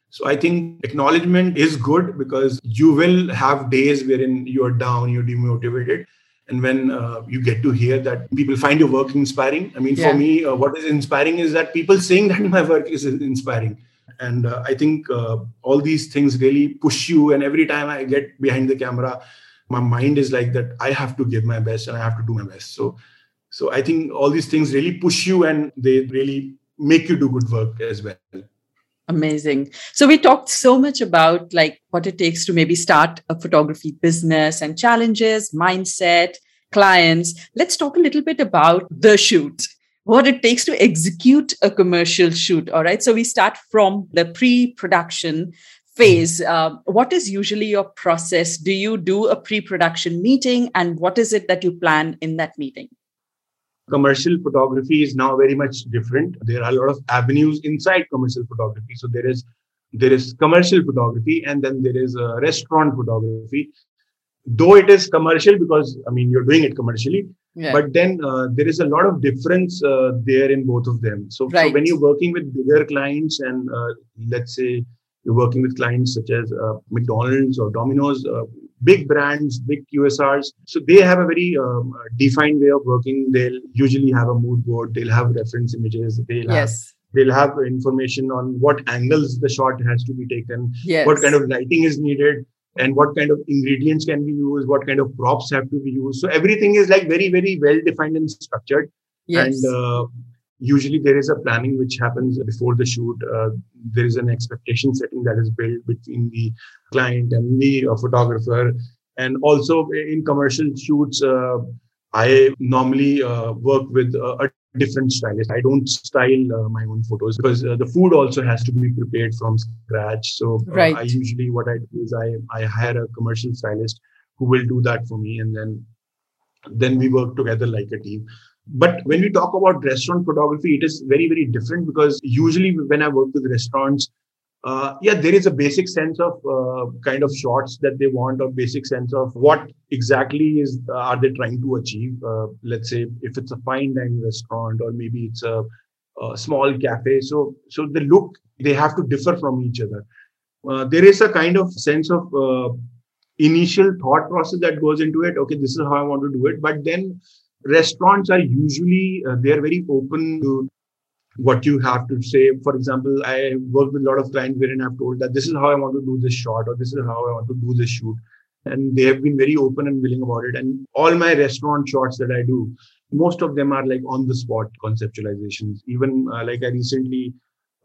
So i think acknowledgement is good because you will have days wherein you're down you're demotivated. And when uh, you get to hear that people find your work inspiring i mean yeah. for me uh, what is inspiring is that people saying that my work is inspiring. And uh, i think uh, all these things really push you. And every time i get behind the camera my mind is like that i have to give my best and i have to do my best. So so I think all these things really push you and they really make you do good work as well. Amazing. So we talked so much about like what it takes to maybe start a photography business and challenges, mindset, clients. Let's talk a little bit about the shoot. what it takes to execute a commercial shoot. All right. So we start from the pre production phase. Uh, what is usually your process? Do you do a pre production meeting? And what is it that you plan in that meeting? Commercial photography is now very much different. There are a lot of avenues inside commercial photography. So there is there is commercial photography and then there is uh, restaurant photography though it is commercial because i mean you're doing it commercially yeah. but then uh, there is a lot of difference uh, there in both of them so, right. so, when you're working with bigger clients and uh, let's say you're working with clients such as uh, mcdonald's or domino's uh, big brands big qsrs so they have a very um, defined way of working they'll usually have a mood board they'll have reference images they'll yes. have they'll have information on what angles the shot has to be taken yes. what kind of lighting is needed and what kind of ingredients can be used, what kind of props have to be used. So everything is like very, very well defined and structured. Yes. And uh, usually there is a planning which happens before the shoot. Uh, there is an expectation setting that is built between the client and the uh, photographer. And also in commercial shoots, uh, I normally uh, work with a different stylist. I don't style uh, my own photos because uh, the food also has to be prepared from scratch. So right. I usually what I do is I I hire a commercial stylist who will do that for me, and then then we work together like a team. But when we talk about restaurant photography, it is very very different because usually when I work with restaurants, uh, yeah, there is a basic sense of uh, kind of shots that they want, or basic sense of what exactly is uh, are they trying to achieve. Uh, let's say if it's a fine dining restaurant, or maybe it's a, a, small cafe. So, so the look they have to differ from each other. Uh, there is a kind of sense of uh, initial thought process that goes into it. Okay, this is how I want to do it. But then restaurants are usually they are very open to what you have to say. For example, I work with a lot of clients wherein I've told that this is how I want to do this shot or this is how I want to do this shoot. And they have been very open and willing about it. And all my restaurant shots that I do, most of them are like on the spot conceptualizations. Even uh, like I recently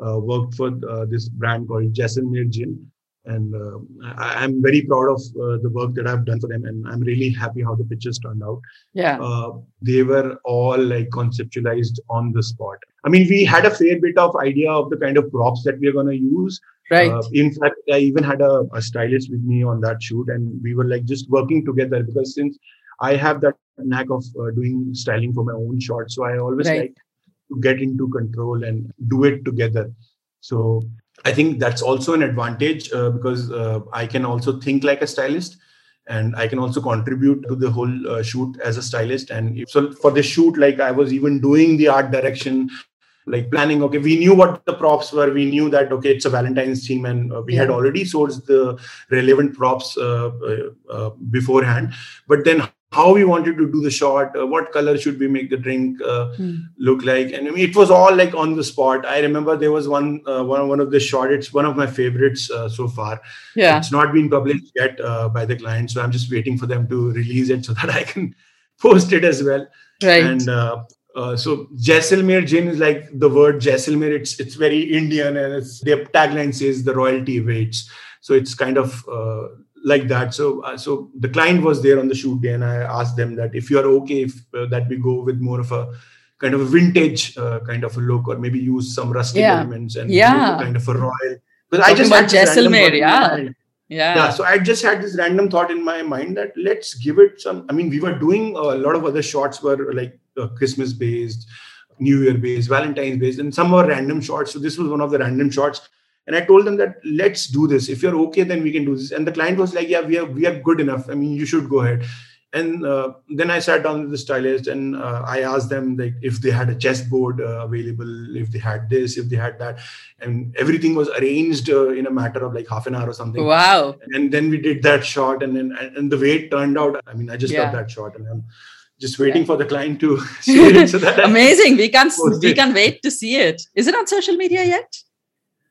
uh, worked for uh, this brand called Jaisalmer Gin and uh, I, am very proud of uh, the work that I've done for them, and I'm really happy how the pictures turned out. Yeah, uh, they were all like conceptualized on the spot. I mean, we had a fair bit of idea of the kind of props that we are going to use. Right. Uh, in fact, I even had a, a, stylist with me on that shoot, and we were like just working together because since I have that knack of uh, doing styling for my own shots, so I always right. like to get into control and do it together. So I think that's also an advantage uh, because uh, I can also think like a stylist and I can also contribute to the whole uh, shoot as a stylist. And if, so for the shoot, like I was even doing the art direction, like planning. Okay, we knew what the props were. We knew that okay, it's a Valentine's theme, and uh, we yeah. had already sourced the relevant props uh, uh, beforehand. But then how we wanted to do the shot, uh, what color should we make the drink uh, hmm. look like, and I mean, it was all like on the spot. I remember there was one uh, one one of the shot. It's one of my favorites uh, so far. Yeah, it's not been published yet uh, by the client, so I'm just waiting for them to release it so that I can post it as well. Right. And uh, so Jaisalmer gin is like the word Jaisalmer. It's it's very Indian, and it's their tagline says the royalty waits. So it's kind of like that. So uh, so the client was there on the shoot day and i asked them that if you are okay if uh, that we go with more of a kind of a vintage uh, kind of a look or maybe use some rustic yeah. elements and yeah. kind of a royal. Because i just had Jaisalmer, yeah. yeah. Yeah so i just had this random thought in my mind that let's give it some i mean we were doing a lot of other shots were like uh, christmas based new year based valentine's based and some were random shots. So this was one of the random shots and i told them that let's do this. If you're okay then we can do this. And the client was like yeah we are we are good enough. I mean you should go ahead. And uh, then i sat down with the stylist and uh, i asked them like if they had a chessboard uh, available if they had this if they had that. And everything was arranged uh, in a matter of like half an hour or something. Wow. And then we did that shot and then and the way it turned out i mean i just yeah. love that shot and i'm just waiting yeah. for the client to see it so that amazing. We can't we can't wait to see it. Is it on social media yet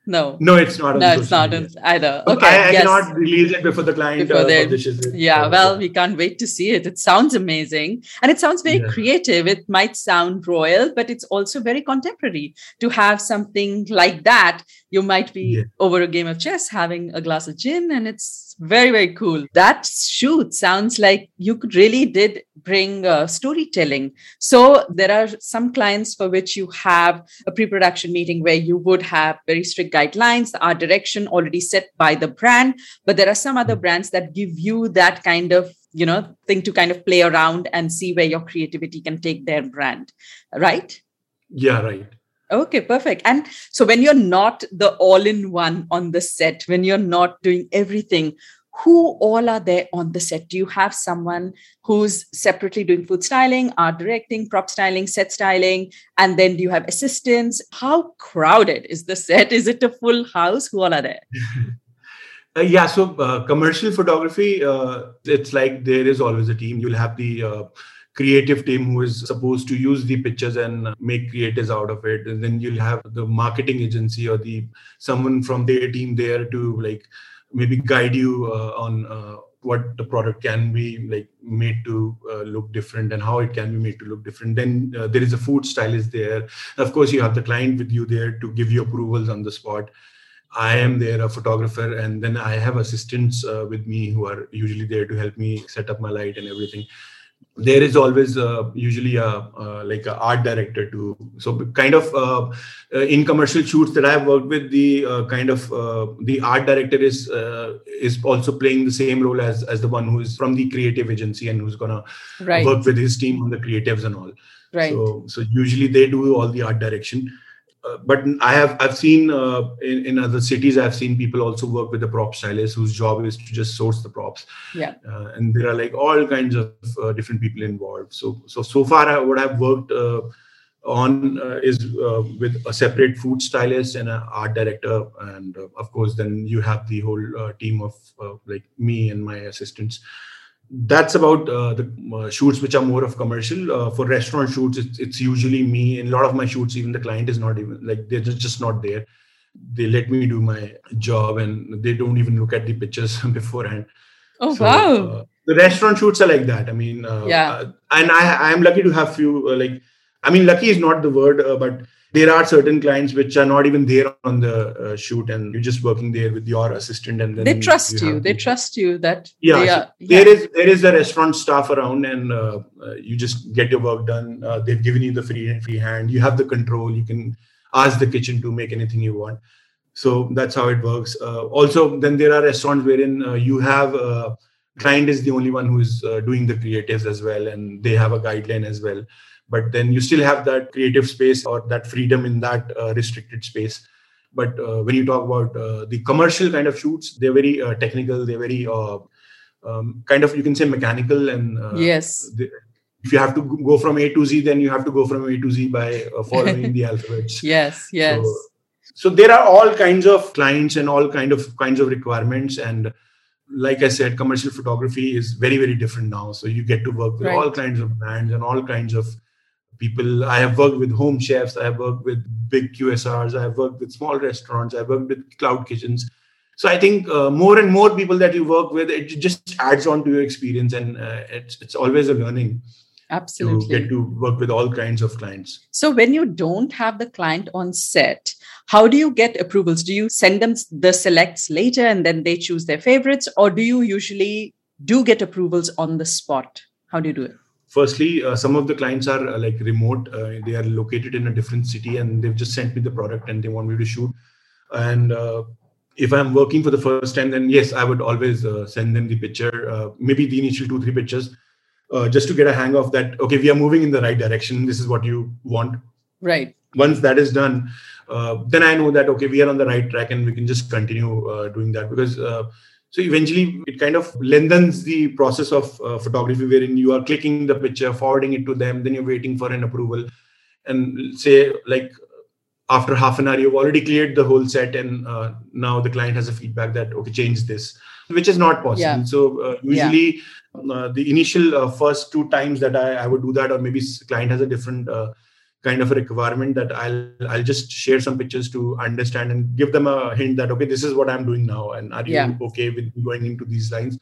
No. No, it's not. No, it's not either. Okay. I, I yes. cannot release it before the client Before uh, they- publishes it. Yeah, well, we can't wait to see it. It sounds amazing. And it sounds very Yeah. creative. It might sound royal, but it's also very contemporary. To have something like that, you might be Yeah. over a game of chess having a glass of gin, and it's very, very cool. That shoot sounds like you really did bring uh, storytelling. So there are some clients for which you have a pre-production meeting where you would have very strict guidelines, the art direction already set by the brand, but there are some other brands that give you that kind of you know thing to kind of play around and see where your creativity can take their brand right yeah, right. Okay perfect. And so when you're not the all-in-one on the set when you're not doing everything who all are there on the set? Do you have someone who's separately doing food styling art directing prop styling set styling and then do you have assistants? How crowded is the set? Is it a full house? Who all are there? Uh, yeah, so uh, commercial photography, uh, it's like there is always a team. You'll have the uh, creative team who is supposed to use the pictures and make creatives out of it, and then you'll have the marketing agency or the someone from their team there to like maybe guide you uh, on uh, what the product can be like made to uh, look different and how it can be made to look different. Then uh, there is a food stylist there. Of course, you have the client with you there to give you approvals on the spot. I am there, a photographer, and then I have assistants uh, with me who are usually there to help me set up my light and everything. There is always uh, usually a uh, like a art director too. So kind of uh, uh, in commercial shoots that I've worked with, the uh, kind of uh, the art director is uh, is also playing the same role as as the one who is from the creative agency and who's gonna right work with his team on the creatives and all. right So, so usually they do all the art direction. Uh, but I have I've seen uh, in, in other cities I've seen people also work with the prop stylist whose job is to just source the props. Yeah. Uh, and there are like all kinds of uh, different people involved. So so so far I, what I've worked uh, on uh, is uh, with a separate food stylist and an art director, and uh, of course then you have the whole uh, team of uh, like me and my assistants that's about uh, the uh, shoots which are more of commercial. Uh, for restaurant shoots it's, it's usually me in a lot of my shoots even the client is not even like they're just, just not there. They let me do my job and they don't even look at the pictures beforehand. Oh So, wow. uh, the restaurant shoots are like that. I mean uh, Yeah. uh, and i i am lucky to have few uh, like i mean lucky is not the word uh, but there are certain clients which are not even there on the uh, shoot and you're just working there with your assistant and then they trust you. Have they the- trust you that yeah, so are, there is there is a restaurant staff around and uh, uh, you just get your work done. Uh, they've given you the free free hand. You have the control. You can ask the kitchen to make anything you want. So that's how it works. Uh, also then there are restaurants wherein uh, you have uh, client is the only one who is uh, doing the creatives as well and they have a guideline as well. But then you still have that creative space or that freedom in that uh, restricted space. But uh, when you talk about uh, the commercial kind of shoots they're very uh, technical they're very uh, um, kind of you can say mechanical and uh, yes. if you have to go from a to z then you have to go from a to z by uh, following the alphabets. Yes yes. so, so there are all kinds of clients and all kind of kinds of requirements and like i said commercial photography is very very different now. So you get to work with Right. all kinds of brands and all kinds of people. I have worked with home chefs. I have worked with big qsrs. I have worked with small restaurants. I've worked with cloud kitchens. So i think uh, more and more people that you work with it just adds on to your experience and uh, it's it's always a learning absolutely get to work with all kinds of clients So when you don't have the client on set, how do you get approvals? Do you send them the selects later and then they choose their favorites, or do you usually do get approvals on the spot? How do you do it? firstly uh, some of the clients are uh, like remote uh, they are located in a different city and they've just sent me the product and they want me to shoot and uh, if i'm working for the first time then yes i would always uh, send them the picture uh, maybe the initial two three pictures uh, just to get a hang of that okay we are moving in the right direction. This is what you want. Right. once that is done uh, then i know that okay we are on the right track and we can just continue uh, doing that. Because uh, so eventually it kind of lengthens the process of uh, photography wherein you are clicking the picture forwarding it to them then you're waiting for an approval. And say like after half an hour you've already cleared the whole set and uh, now the client has a feedback that okay change this which is not possible. Yeah. so uh, usually uh, the initial uh, first two times that I, I would do that or maybe client has a different uh, kind of a requirement that I'll I'll just share some pictures to understand and give them a hint that okay, this is what I'm doing now, and are you Yeah. okay with going into these lines?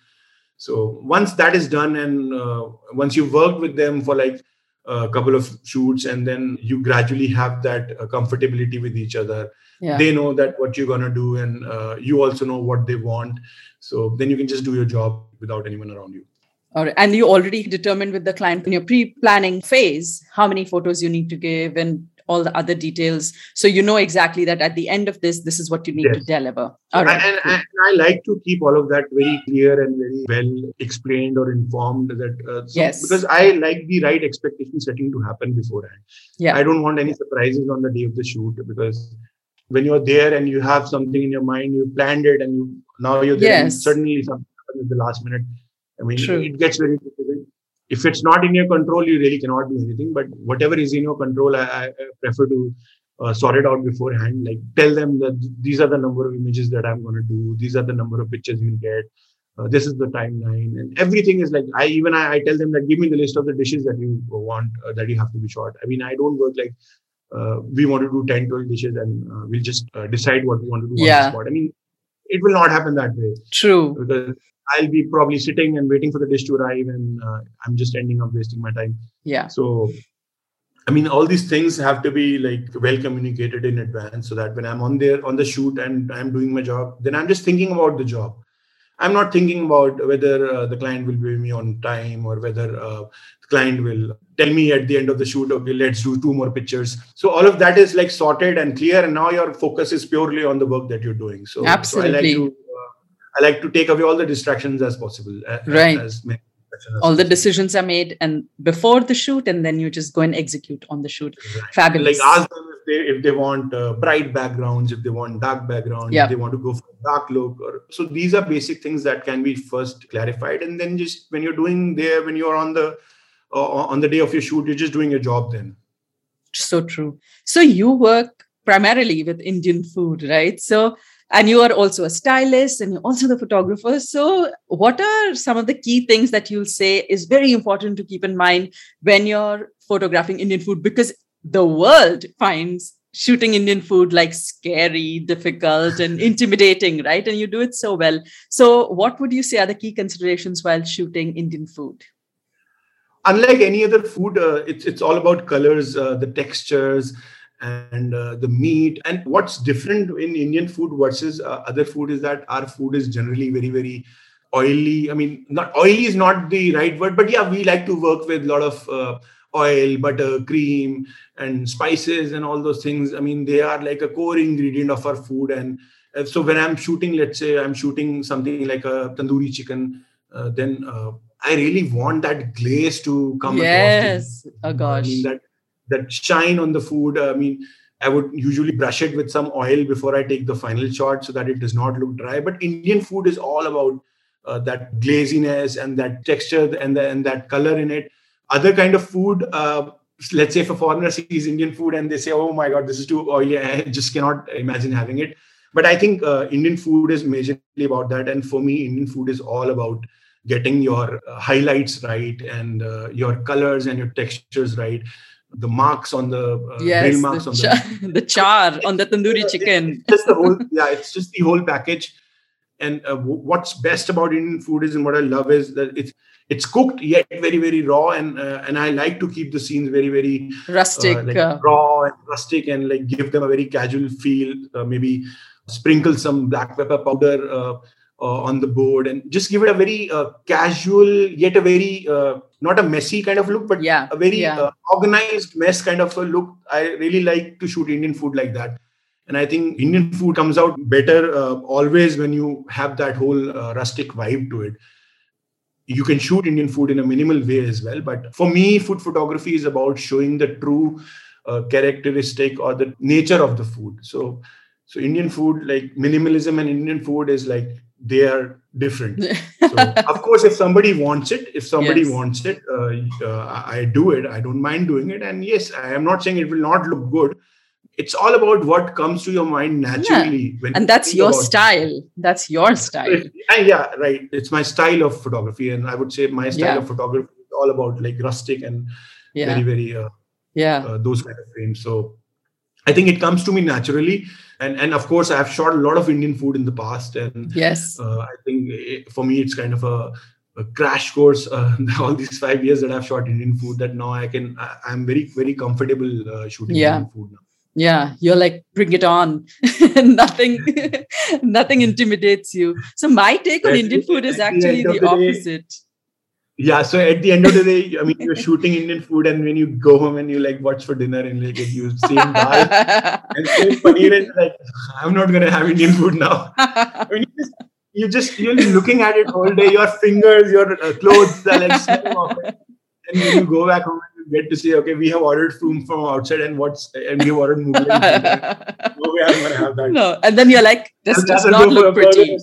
So once that is done, and uh, once you've worked with them for like a couple of shoots, and then you gradually have that uh, comfortability with each other. Yeah. They know that what you're gonna do, and uh, you also know what they want. So then you can just do your job without anyone around you. All right. And you already determined with the client in your pre-planning phase how many photos you need to give and all the other details. So you know exactly that at the end of this, this is what you need to deliver. All right. and, and, I like to keep all of that very clear and very well explained or informed. That uh, so- Yes. because I like the right expectation setting to happen beforehand. Yeah. I don't want any surprises on the day of the shoot because when you're there and you have something in your mind, you planned it, and you now you're there, and Yes. suddenly something happens at the last minute. I mean, True. it gets very difficult. If it's not in your control, you really cannot do anything. But whatever is in your control, I, I prefer to uh, sort it out beforehand. Like tell them that these are the number of images that I'm going to do. These are the number of pictures you'll get. Uh, this is the timeline, and everything is like I even I, I tell them that give me the list of the dishes that you want uh, that you have to be shot. I mean, I don't work like uh, we want to do 10, 12 dishes and uh, we'll just uh, decide what we want to do on Yeah. the spot. I mean, it will not happen that way True. because I'll be probably sitting and waiting for the dish to arrive, and uh, I'm just ending up wasting my time. Yeah. So, I mean, all these things have to be like well communicated in advance, so that when I'm on there on the shoot and I'm doing my job, then I'm just thinking about the job. I'm not thinking about whether uh, the client will pay me on time or whether uh, the client will tell me at the end of the shoot, okay, let's do two more pictures. So all of that is like sorted and clear, and now your focus is purely on the work that you're doing. So, Absolutely. So I like to uh, I like to take away all the distractions as possible. Right. As All the decisions are made and before the shoot, and then you just go and execute on the shoot. Right. Fabulous. Like ask them they if they want uh, bright backgrounds, if they want dark backgrounds, Yeah. if they want to go for a dark look. Or so these are basic things that can be first clarified, and then just when you're doing there, when you're on the uh, on the day of your shoot, you're just doing your job. Then so true. So you work primarily with Indian food, right? So and you are also a stylist and you're also the photographer. So what are some of the key things that you'll say is very important to keep in mind when you're photographing Indian food? Because the world finds shooting Indian food like scary, difficult, and intimidating, right? And you do it so well. So what would you say are the key considerations while shooting Indian food? unlike any other food, uh, it's it's all about colors, uh, the textures, and uh, the meat. And what's different in Indian food versus uh, other food is that our food is generally very very oily. I mean, not oily is not the right word, but yeah, we like to work with a lot of uh, oil, butter, cream, and spices and all those things. I mean, they are like a core ingredient of our food. And uh, so when I'm shooting, let's say I'm shooting something like a tandoori chicken, uh, then uh, I really want that glaze to come across. Yes. Oh gosh. I mean, that that shine on the food. I mean, I would usually brush it with some oil before I take the final shot so that it does not look dry. But Indian food is all about uh, that glaziness and that texture and the, and that color in it. Other kind of food, uh, let's say if a foreigner sees Indian food and they say, "Oh my God, this is too oily," I just cannot imagine having it. But I think uh, Indian food is majorly about that, and for me, Indian food is all about getting your uh, highlights right and uh, your colors and your textures right the marks on the uh, yes, marks the, on char, the the char on the tandoori chicken. it's just the whole yeah it's just the whole package and uh, what's best about indian food is and what i love is that it's it's cooked yet very very raw and uh, and i like to keep the scenes very very Rustic. uh, like uh, raw and rustic and like give them a very casual feel uh, maybe sprinkle some black pepper powder uh, uh, on the board and just give it a very uh, casual yet a very uh, not a messy kind of look but yeah. a very yeah. uh, organized mess kind of a look i really like to shoot indian food like that and i think indian food comes out better uh, always when you have that whole uh, rustic vibe to it you can shoot indian food in a minimal way as well but for me food photography is about showing the true uh, characteristic or the nature of the food. So so indian food like minimalism and indian food is like they are different. So of course if somebody wants it if somebody Yes. wants it uh, uh, i I do it. I don't mind doing it. And yes i am not saying it will not look good it's all about what comes to your mind naturally when and that's your about- style. That's your style. Yeah right it's my style of photography and i would say my style Yeah. of photography is all about like rustic and Yeah. very very uh, yeah uh, those kind of frames so i think it comes to me naturally and and of course i've shot a lot of indian food in the past and yes uh, i think it, for me it's kind of a, a crash course uh, all these five years that i've shot indian food that now i can I, am very very comfortable uh, shooting yeah. indian food now yeah you're like bring it on. Nothing nothing intimidates you. So my take on indian food is actually the, the opposite. Day, yeah so at the end of the day i mean you're shooting indian food and when you go home and you like what's for dinner and like you see dal and say paneer and like i'm not gonna have indian food now. I mean, you just you just you're looking at it all day your fingers your uh, clothes are like and when you go back home get to say, okay, we have ordered food from outside and what's and we have ordered Mughal. no way I'm gonna have that. No, and then you're like, this does not look pretty.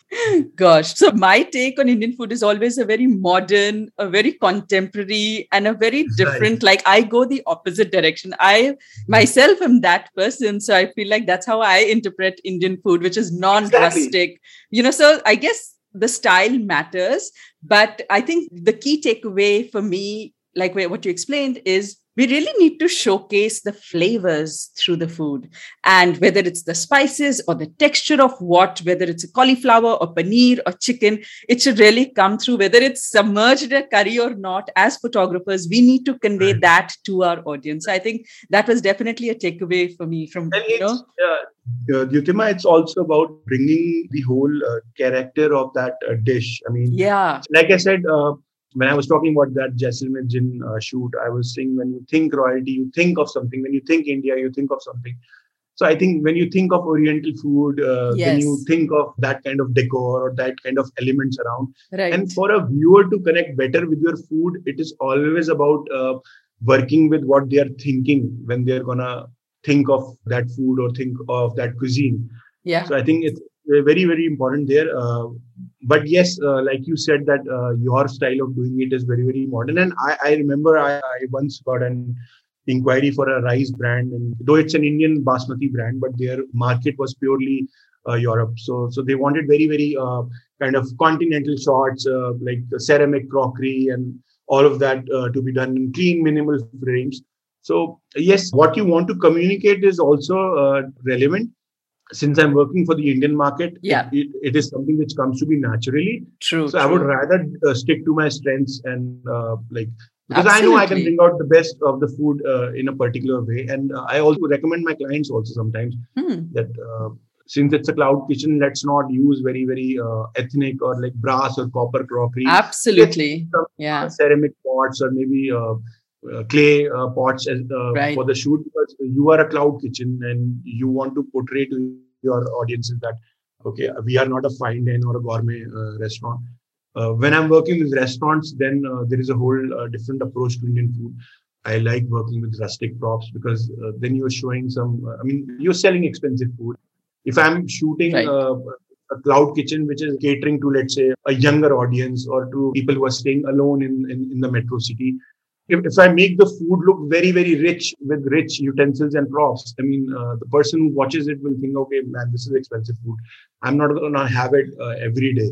Gosh. So my take on Indian food is always a very modern, a very contemporary, and a very different. Right. Like I go the opposite direction. I myself am that person. So I feel like that's how I interpret Indian food, which is non-rustic. Exactly. You know, so I guess the style matters. But I think the key takeaway for me like what you explained is we really need to showcase the flavors through the food. And whether it's the spices or the texture of what whether it's a cauliflower or paneer or chicken it should really come through. Whether it's submerged in a curry or not as photographers we need to convey right. that to our audience. I think that was definitely a takeaway for me from and you know. uh, uh, it's also about bringing the whole uh, character of that uh, dish. I mean, yeah, like I said, uh, when I was talking about that Jaisalmer gin uh, shoot, I was saying when you think royalty, you think of something. When you think India, you think of something. So I think when you think of Oriental food, uh, yes. when you think of that kind of decor or that kind of elements around, right. and for a viewer to connect better with your food, it is always about uh, working with what they are thinking when they are gonna think of that food or think of that cuisine. Yeah. So I think it's very very important there. Uh, but yes uh, like you said that uh, your style of doing it is very very modern. And i, I remember I, I, once got an inquiry for a rice brand and though it's an indian basmati brand but their market was purely uh, europe. So so they wanted very very uh, kind of continental shots uh, like ceramic crockery and all of that to be done in clean minimal frames. So yes what you want to communicate is also relevant since I'm working for the Indian market, yeah, it, it is something which comes to me naturally. True. So true. I would rather uh, stick to my strengths and uh, like because Absolutely. I know I can bring out the best of the food uh, in a particular way, and uh, I also recommend my clients also sometimes hmm. that uh, since it's a cloud kitchen, let's not use very very uh, ethnic or like brass or copper crockery. Absolutely, yeah, ceramic pots or maybe. Uh, clay uh, pots as, uh, right. for the shoot because you are a cloud kitchen and you want to portray to your audiences that okay we are not a fine dine or a gourmet uh, restaurant uh, when i'm working with restaurants then uh, there is a whole uh, different approach to indian food i like working with rustic props because then you're showing some i mean you're selling expensive food if i'm shooting right. a cloud kitchen which is catering to let's say a younger audience or to people who are staying alone in, in, in the metro city if, if I make the food look very, very rich with rich utensils and props, I mean, uh, the person who watches it will think, okay, man, this is expensive food. I'm not going to have it uh, every day.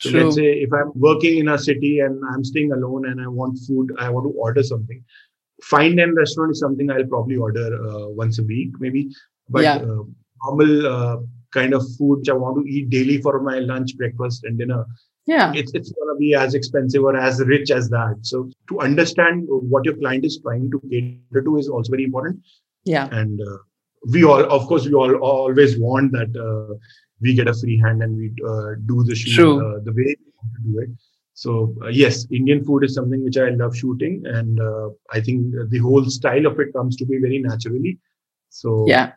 So True. let's say if I'm working in a city and I'm staying alone and I want food, I want to order something. Fine dine restaurant is something I'll probably order uh, once a week, maybe. But yeah. Uh, normal uh, kind of food which I want to eat daily for my lunch, breakfast, and dinner yeah. It's, it's going to be as expensive or as rich as that. So to understand what your client is trying to cater to is also very important. Yeah. And uh, we all of course we all always want that uh, we get a free hand and we uh, do the shoot uh, the way we want to do it. So uh, yes indian food is something which i love shooting and uh, i think the whole style of it comes to be very naturally. So yeah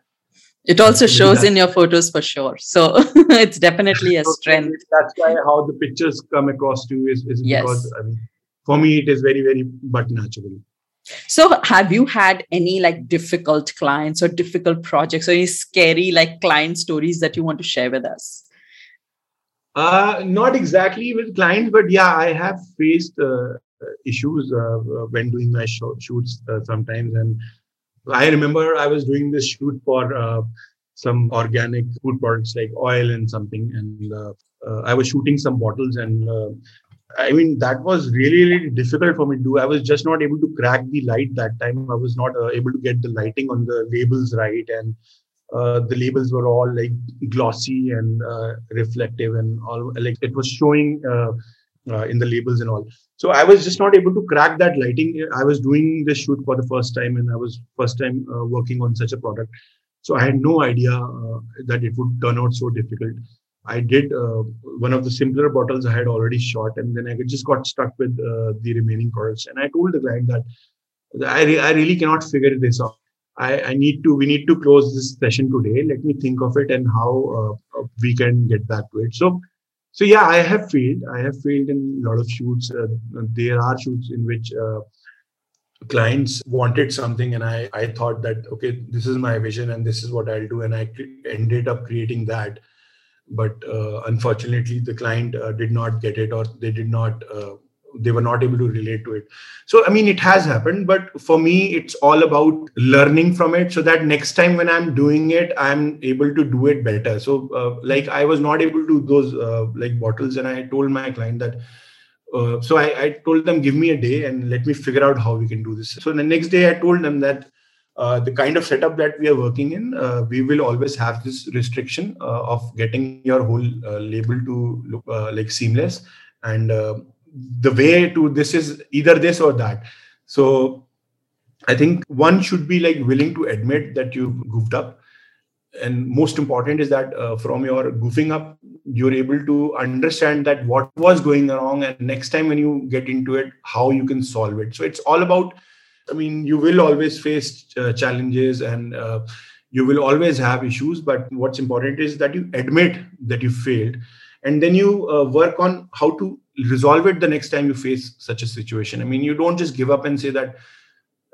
it also shows in your photos for sure. So it's definitely a strength. that's why how the pictures come across to you is, is yes. because I mean, for me it is very very but natural so have you had any like difficult clients or difficult projects or any scary like client stories that you want to share with us? Uh not exactly with clients but yeah i have faced uh, issues uh, when doing my shoots uh, sometimes and I remember I was doing this shoot for uh, some organic food products like oil and something, and uh, uh, I was shooting some bottles, and uh, I mean, that was really, really difficult for me to do. I was just not able to crack the light that time. I was not uh, able to get the lighting on the labels right. And uh, the labels were all like glossy and reflective and all like it was showing uh, uh, in the labels and all. So I was just not able to crack that lighting. I was doing this shoot for the first time and I was first time uh, working on such a product. So I had no idea that it would turn out so difficult. I did uh, one of the simpler bottles I had already shot, and then I just got stuck with uh, the remaining products. And I told the client that I, re- I really cannot figure this out. I, I, need to we need to close this session today. Let me think of it and how uh, we can get back to it. So so yeah, I have failed. I have failed in a lot of shoots. Uh, there are shoots in which uh, clients wanted something, and I I thought that okay, this is my vision and this is what I'll do, and I ended up creating that but uh, unfortunately the client uh, did not get it or they did not uh, they were not able to relate to it. So i mean it has happened but for me it's all about learning from it so that next time when i'm doing it i'm able to do it better. So uh, like i was not able to those uh, like bottles and i told my client that uh, so I, I told them give me a day and let me figure out how we can do this. So the next day i told them that uh, the kind of setup that we are working in, uh, we will always have this restriction uh, of getting your whole uh, label to look uh, like seamless. And the way to this is either this or that. So I think one should be like willing to admit that you've goofed up. And most important is that from your goofing up, you're able to understand that what was going wrong, and next time when you get into it, how you can solve it. So it's all about I mean, you will always face uh, challenges and uh, you will always have issues. But what's important is that you admit that you failed and then you uh, work on how to resolve it the next time you face such a situation. I mean, you don't just give up and say that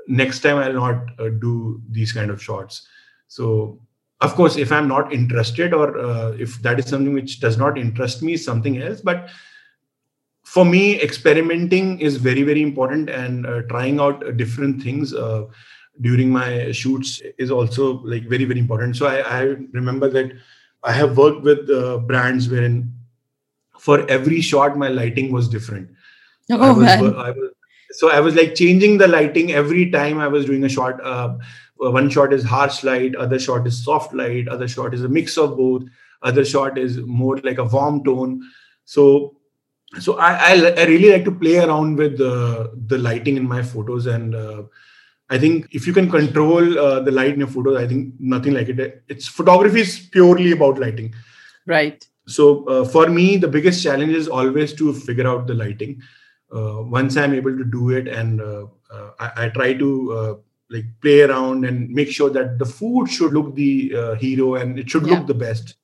next time I'll not uh, do these kind of shots. So, of course, if I'm not interested or uh, if that is something which does not interest me, something else. But for me experimenting is very very important and uh, trying out different things uh, during my shoots is also like very very important so i, I remember that i have worked with uh, brands wherein for every shot my lighting was different. Oh I was, man. I was, so i was like changing the lighting every time i was doing a shot. Uh, one shot is harsh light other shot is soft light other shot is a mix of both other shot is more like a warm tone. So so I, I, I really like to play around with the the lighting in my photos and uh, i think if you can control uh, the light in your photos i think nothing like it. It's photography is purely about lighting. Right so uh, for me the biggest challenge is always to figure out the lighting uh, once i'm able to do it and uh, uh, I, I, try to like play around and make sure that the food should look the hero and it should yeah. look the best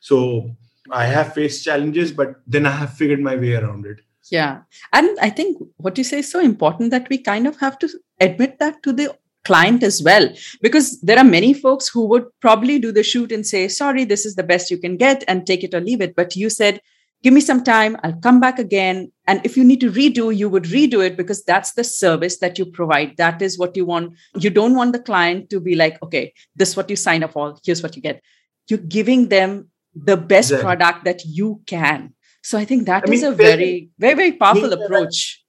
so I have faced challenges, but then I have figured my way around it. Yeah. And I think what you say is so important that we kind of have to admit that to the client as well because there are many folks who would probably do the shoot and say sorry this is the best you can get and take it or leave it but you said give me some time i'll come back again and if you need to redo you would redo it because that's the service that you provide that is what you want you don't want the client to be like okay this is what you sign up for here's what you get you're giving them the best exactly. product that you can. So I think that I is mean, a very, very, very powerful approach.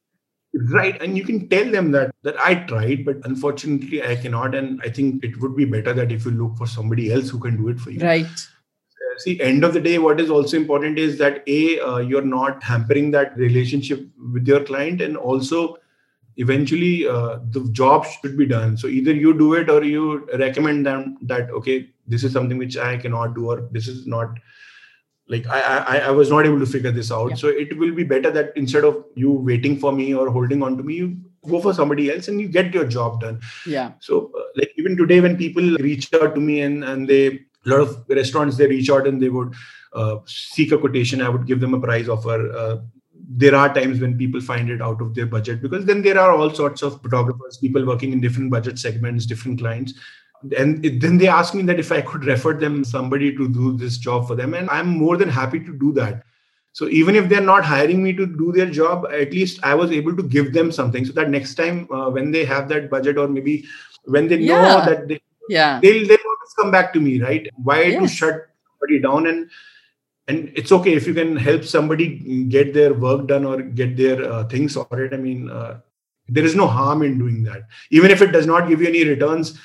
Right. And you can tell them that that I tried, but unfortunately I cannot. And I think it would be better that if you look for somebody else who can do it for you. Right. Uh, see, end of the day, what is also important is that a uh, you're not hampering that relationship with your client, and also eventually uh, the job should be done so either you do it or you recommend them that okay this is something which i cannot do or this is not like i i, I was not able to figure this out yeah. so it will be better that instead of you waiting for me or holding on to me you go for somebody else and you get your job done yeah so uh, like even today when people reach out to me and and they a lot of restaurants they reach out and they would uh, seek a quotation i would give them a price offer uh, there are times when people find it out of their budget because then there are all sorts of photographers, people working in different budget segments, different clients. And it, then they ask me that if I could refer them somebody to do this job for them. And I'm more than happy to do that. So even if they're not hiring me to do their job, at least I was able to give them something so that next time uh, when they have that budget or maybe when they know yeah. that they, yeah. they'll, they'll always come back to me, right? Why yes. to shut somebody down? And and it's okay if you can help somebody get their work done or get their uh, things sorted i mean uh, there is no harm in doing that even if it does not give you any returns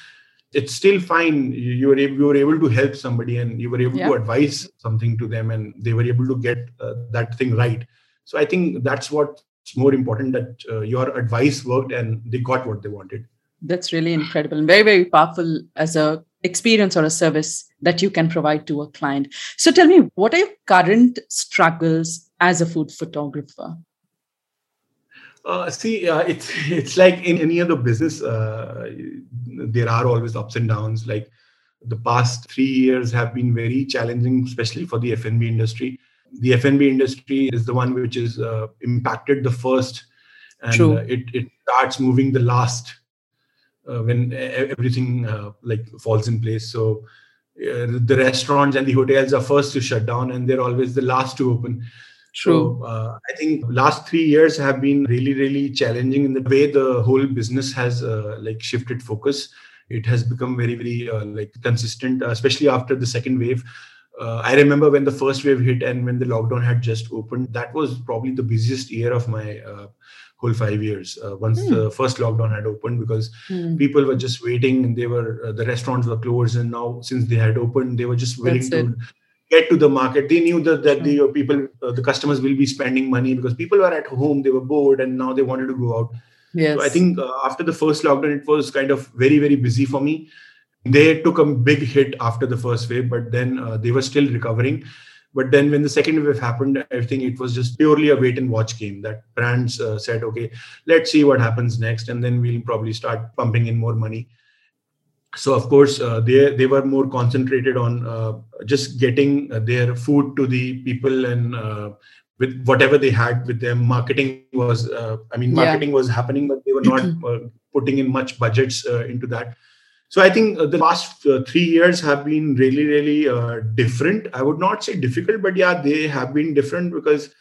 it's still fine. You were able, you were able to help somebody and you were able yeah. to advise something to them and they were able to get uh, that thing right. So i think that's what's more important that uh, your advice worked and they got what they wanted. That's really incredible and very very powerful as a experience or a service that you can provide to a client. So tell me what are your current struggles as a food photographer uh, see, uh, it's it's like in any other business, uh, there are always ups and downs. Like the past three years have been very challenging, especially for the F&B industry. The F&B industry is the one which is uh, impacted the first, and uh, it it starts moving the last uh, when everything like falls in place. So the restaurants and the hotels are first to shut down, and they're always the last to open True. So, uh, I think last three years have been really, really challenging in the way the whole business has uh, like shifted focus. It has become very, very uh, like consistent, uh, especially after the second wave. Uh, I remember when the first wave hit and when the lockdown had just opened. That was probably the busiest year of my uh, whole five years. once mm. the first lockdown had opened, because mm. people were just waiting and they were the restaurants were closed, and now since they had opened, they were just willing That's to. It get to the market. They knew that, that the uh, people uh, the customers will be spending money because people were at home they were bored and now they wanted to go out. Yes. so i think uh, after the first lockdown it was kind of very very busy for me. They took a big hit after the first wave but then uh, they were still recovering. But then when the second wave happened i think it was just purely a wait and watch game that brands uh, said okay let's see what happens next and then we'll probably start pumping in more money so of course uh, they they were more concentrated on uh, just getting uh, their food to the people and uh, with whatever they had with them. Marketing was uh, i mean marketing yeah. was happening but they were not uh, putting in much budgets into that. So i think the last 3 years have been really really different. I would not say difficult but yeah they have been different because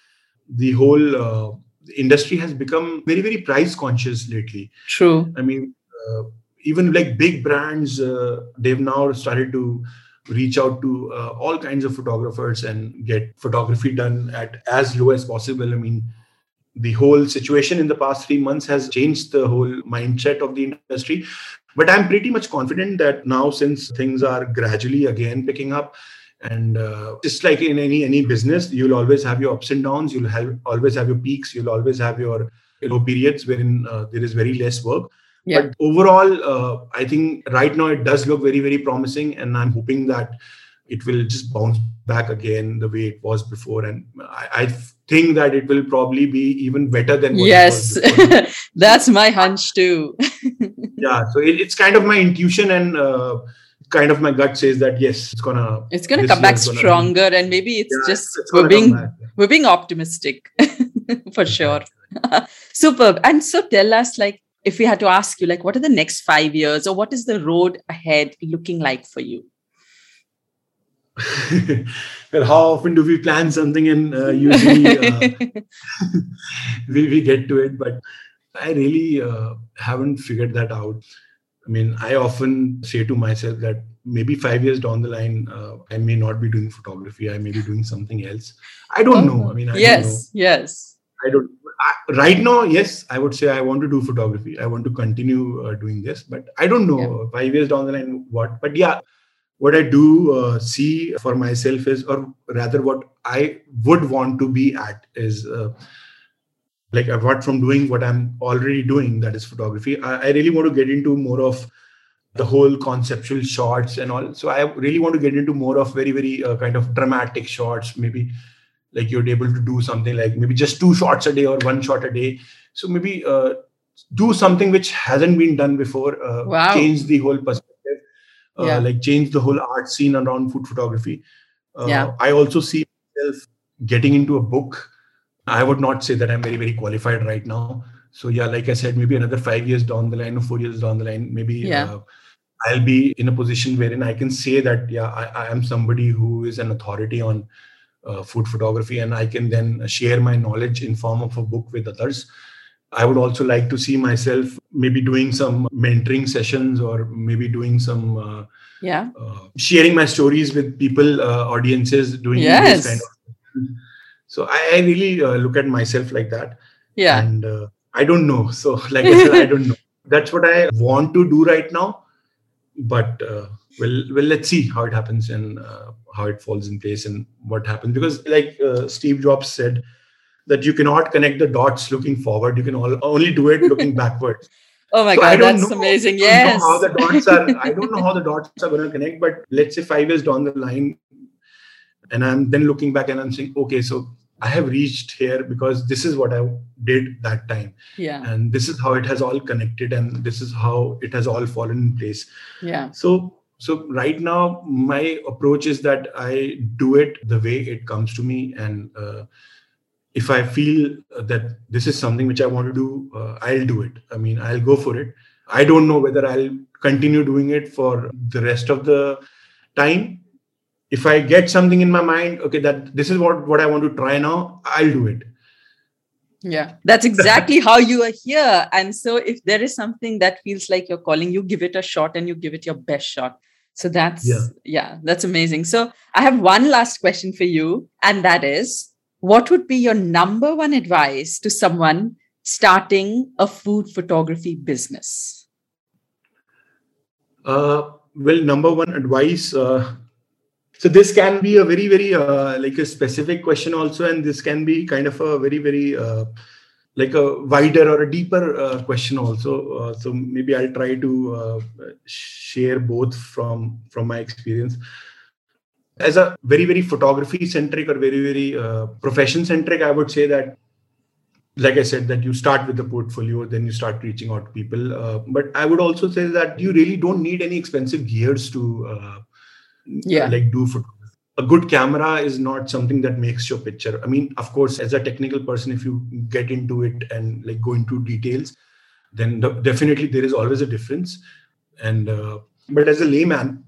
the whole industry has become very very price conscious lately. True. I mean even like big brands uh, they've now started to reach out to uh, all kinds of photographers and get photography done at as low as possible. I mean the whole situation in the past 3 months has changed the whole mindset of the industry. But i'm pretty much confident that now since things are gradually again picking up and uh, just like in any any business you'll always have your ups and downs you'll have always have your peaks you'll always have your low periods wherein uh, there is very less work yeah. But overall, uh, I think right now it does look very, very promising. And I'm hoping that it will just bounce back again the way it was before. And I, I think that it will probably be even better than yes, that's my hunch too. yeah. So it, it's kind of my intuition and uh, kind of my gut says that yes, it's gonna it's gonna come back stronger, and maybe it's yeah, just it's we're being back, yeah. we're being optimistic for sure. Superb. And so tell us, like, if we had to ask you, like, what are the next five years or what is the road ahead looking like for you? well, how often do we plan something and uh, usually uh, we, we get to it, but I really uh, haven't figured that out. I mean, I often say to myself that maybe five years down the line, uh, I may not be doing photography. I may be doing something else. I don't know. I mean, I yes, yes. I don't I, right now, yes, I would say I want to do photography. I want to continue uh, doing this, but I don't know yeah. five years down the line what. But yeah, what I do uh, see for myself is, or rather, what I would want to be at is. Uh, like apart from doing what i'm already doing that is photography I, I really want to get into more of the whole conceptual shots and all so i really want to get into more of very very uh, kind of dramatic shots maybe like you're able to do something like maybe just two shots a day or one shot a day so maybe uh, do something which hasn't been done before uh, wow. change the whole perspective uh, yeah. like change the whole art scene around food photography uh, yeah. i also see myself getting into a book i would not say that i'm very very qualified right now so yeah like i said maybe another five years down the line or four years down the line maybe yeah. Uh, i'll be in a position wherein i can say that yeah I, I am somebody who is an authority on uh, food photography and i can then share my knowledge in form of a book with others. I would also like to see myself maybe doing some mentoring sessions or maybe doing some uh, yeah. uh, sharing my stories with people uh, audiences doing yes. kind of so I, I really uh, look at myself like that. Yeah. And uh, I don't know. So like I said I don't know. That's what I want to do right now. But uh, well well let's see how it happens and uh, how it falls in place and what happens because like uh, Steve Jobs said that you cannot connect the dots looking forward. You can all, only do it looking backwards. Oh my so god, that's know, amazing! Yes. how the dots are? I don't know how the dots are going to connect, but let's say five years down the line, and I'm then looking back and I'm saying, okay, so I have reached here because this is what I did that time. Yeah. And this is how it has all connected, and this is how it has all fallen in place. Yeah. So so right now my approach is that i do it the way it comes to me and uh, if I feel that this is something which I want to do, uh, I'll do it. I mean, I'll go for it. I don't know whether I'll continue doing it for the rest of the time. If I get something in my mind, okay, that this is what, what I want to try now, I'll do it. Yeah, that's exactly how you are here. And so, if there is something that feels like you're calling, you give it a shot and you give it your best shot. So that's yeah, yeah that's amazing. So I have one last question for you, and that is what would be your number one advice to someone starting a food photography business? Uh, well, number one advice. Uh, so this can be a very, very uh, like a specific question also, and this can be kind of a very, very uh, like a wider or a deeper uh, question also. Uh, so maybe I'll try to share both from from my experience. As a very very photography centric or very very uh, profession centric i would say that like i said that you start with the portfolio then you start reaching out to people. Uh, but i would also say that you really don't need any expensive gears to uh, yeah. like do photography a good camera is not something that makes your picture. I mean of course as a technical person if you get into it and like go into details then the, definitely there is always a difference. And uh, but as a layman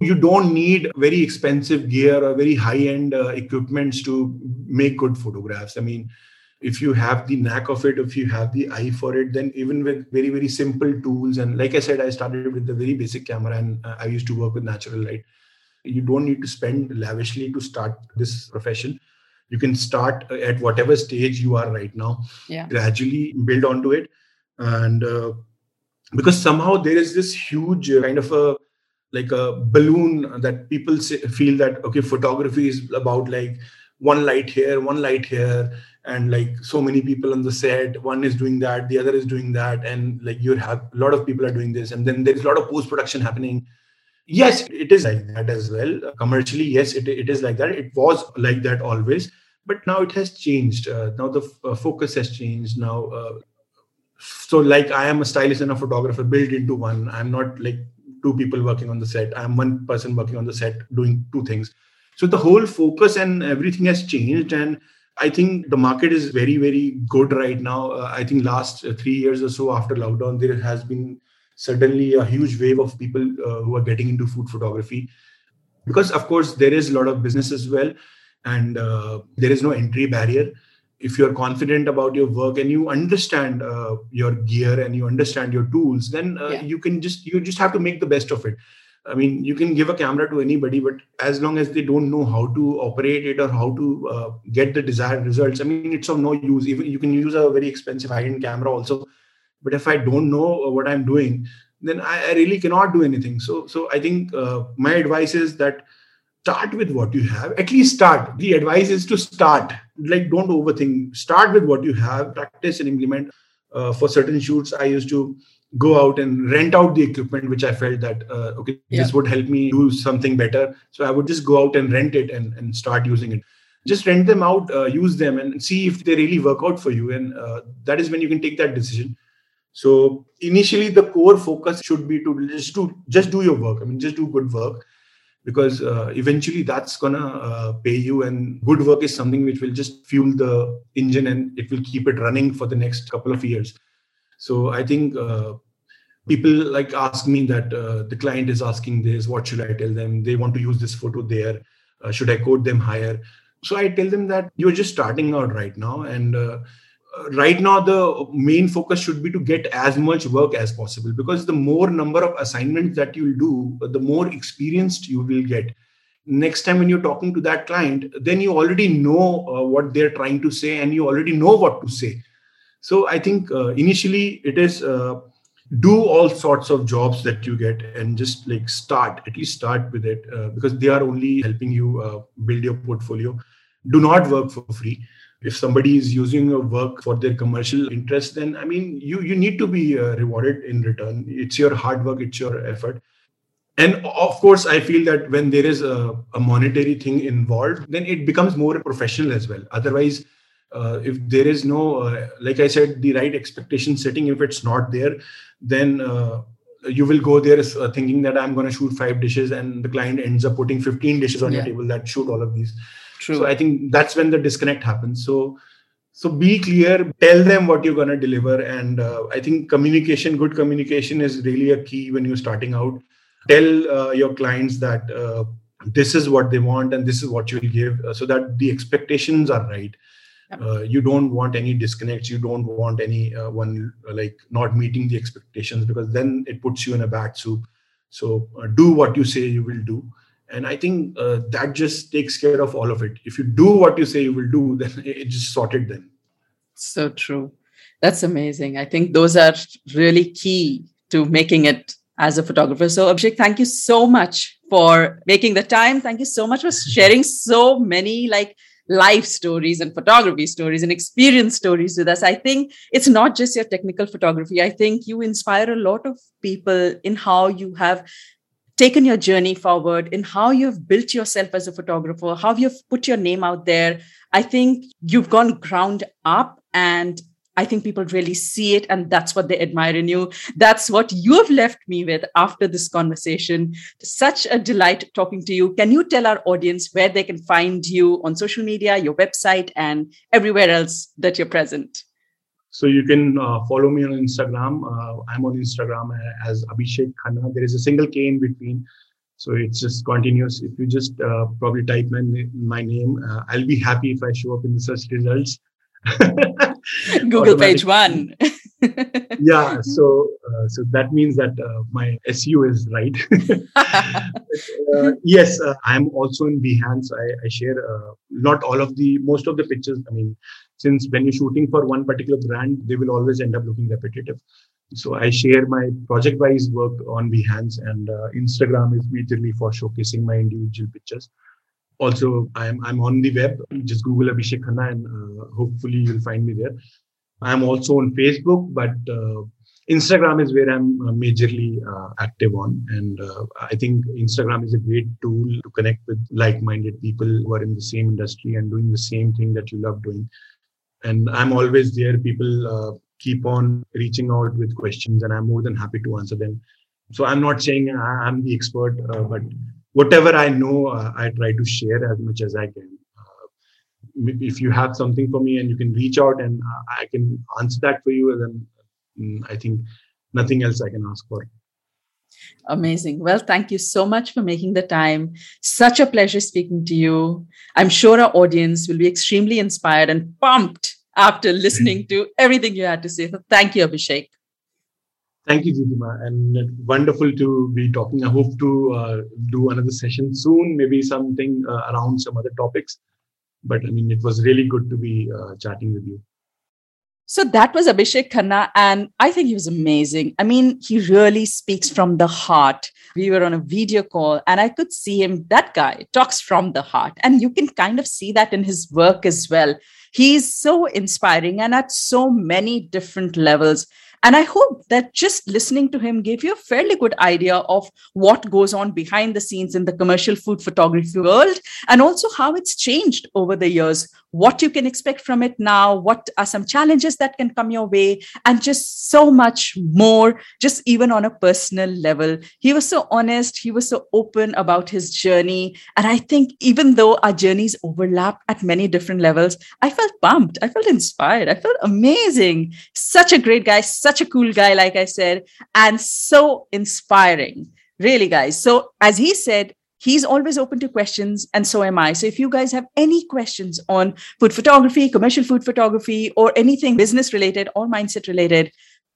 you don't need very expensive gear or very high end uh, equipments to make good photographs. I mean if you have the knack of it if you have the eye for it then even with very very simple tools and like i said i started with the very basic camera and uh, i used to work with natural light you don't need to spend lavishly to start this profession. You can start at whatever stage you are right now yeah. gradually build onto it. And uh, because somehow there is this huge kind of a like a balloon that people say, feel that okay photography is about like one light here one light here and like so many people on the set one is doing that the other is doing that and like you have a lot of people are doing this and then there's a lot of post production happening yes it is like that as well. Commercially yes it, it is like that. It was like that always but now it has changed. Uh, now the f- uh, focus has changed. Now uh, so like i am a stylist and a photographer built into one. I'm not like two people working on the set. I'm one person working on the set doing two things. So the whole focus and everything has changed and i think the market is very very good right now. Uh, i think last uh, 3 years or so after lockdown there has been suddenly a huge wave of people uh, who are getting into food photography. Because of course there is a lot of business as well and uh, there is no entry barrier. If you're confident about your work and you understand uh, your gear and you understand your tools then uh, yeah. you can just you just have to make the best of it. I mean you can give a camera to anybody but as long as they don't know how to operate it or how to uh, get the desired results i mean it's of no use. Even you can use a very expensive high-end camera also but if i don't know what i'm doing then i, I really cannot do anything. So so i think uh, my advice is that start with what you have. At least start. The advice is to start. Like don't overthink. Start with what you have. Practice and implement. Uh, for certain shoots i used to go out and rent out the equipment which i felt that uh, okay yeah. this would help me do something better. So i would just go out and rent it and, and start using it. Just rent them out uh, use them and see if they really work out for you. And uh, that is when you can take that decision so initially the core focus should be to just do just do your work. I mean just do good work because uh, eventually that's gonna uh, pay you and good work is something which will just fuel the engine and it will keep it running for the next couple of years. So i think uh, people like ask me that uh, the client is asking this what should i tell them? They want to use this photo there. Uh, should i quote them higher? So i tell them that you're just starting out right now and uh, right now the main focus should be to get as much work as possible because the more number of assignments that you'll do the more experienced you will get. Next time when you're talking to that client then you already know uh, what they're trying to say and you already know what to say. So i think uh, initially it is uh, do all sorts of jobs that you get and just like start at least start with it uh, because they are only helping you uh, build your portfolio. Do not work for free if somebody is using your work for their commercial interest then i mean you you need to be uh, rewarded in return. It's your hard work it's your effort. And of course i feel that when there is a, a monetary thing involved then it becomes more professional as well. Otherwise uh, if there is no uh, like i said the right expectation setting if it's not there then uh, you will go there uh, thinking that i'm going to shoot five dishes and the client ends up putting 15 dishes on yeah. your table that shoot all of these True. So I think that's when the disconnect happens. So so be clear, tell them what you're going to deliver, and uh, I think communication, good communication, is really a key when you're starting out. Tell uh, your clients that uh, this is what they want and this is what you'll give, uh, so that the expectations are right. Uh, you don't want any disconnects. You don't want any uh, one like not meeting the expectations because then it puts you in a bad soup. So do what you say you will do and i think uh, that just takes care of all of it. If you do what you say you will do then it just sorted then. So true. That's amazing. I think those are really key to making it as a photographer. So abhishek thank you so much for making the time. Thank you so much for sharing so many like life stories and photography stories and experience stories with us. I think it's not just your technical photography. I think you inspire a lot of people in how you have taken your journey forward in how you've built yourself as a photographer, how you've put your name out there. I think you've gone ground up and I think people really see it and that's what they admire in you. That's what you have left me with after this conversation. Such a delight talking to you. Can you tell our audience where they can find you on social media, your website, and everywhere else that you're present? So you can uh, follow me on Instagram. Uh, I'm on Instagram as Abhishek Khanna. There is a single K in between. So it's just continuous. If you just uh, probably type my, my name, uh, I'll be happy if I show up in the search results. Google page one. yeah, so uh, so that means that uh, my SEO is right. uh, yes, uh, I'm also in Behance. I, I share uh, not all of the most of the pictures. I mean, since when you're shooting for one particular brand, they will always end up looking repetitive. So I share my project-wise work on Behance, and uh, Instagram is majorly for showcasing my individual pictures. Also, I'm I'm on the web. Just Google Abhishek Khanna, and uh, hopefully you'll find me there. I'm also on Facebook, but uh, Instagram is where I'm uh, majorly uh, active on. And uh, I think Instagram is a great tool to connect with like minded people who are in the same industry and doing the same thing that you love doing. And i'm always there. People uh, keep on reaching out with questions and i'm more than happy to answer them. So i'm not saying i'm the expert uh, but whatever i know uh, i try to share as much as i can. uh, if you have something for me and you can reach out and uh, i can answer that for you then mm, i think nothing else i can ask for Amazing. Well, thank you so much for making the time. Such a pleasure speaking to you. I'm sure our audience will be extremely inspired and pumped after listening to everything you had to say. So thank you, Abhishek. Thank you, Jyotima, and wonderful to be talking. I hope to uh, do another session soon, maybe something uh, around some other topics. But I mean, it was really good to be uh, chatting with you. So that was Abhishek Khanna, and I think he was amazing. I mean, he really speaks from the heart. We were on a video call, and I could see him. That guy talks from the heart, and you can kind of see that in his work as well. He's so inspiring and at so many different levels. And I hope that just listening to him gave you a fairly good idea of what goes on behind the scenes in the commercial food photography world and also how it's changed over the years what you can expect from it now, what are some challenges that can come your way, and just so much more, just even on a personal level. He was so honest, he was so open about his journey. And I think even though our journeys overlap at many different levels, I felt pumped, I felt inspired, I felt amazing. Such a great guy, such a cool guy, like I said, and so inspiring. Really, guys. So, as he said, he's always open to questions and so am i. So if you guys have any questions on food photography commercial food photography or anything business related or mindset related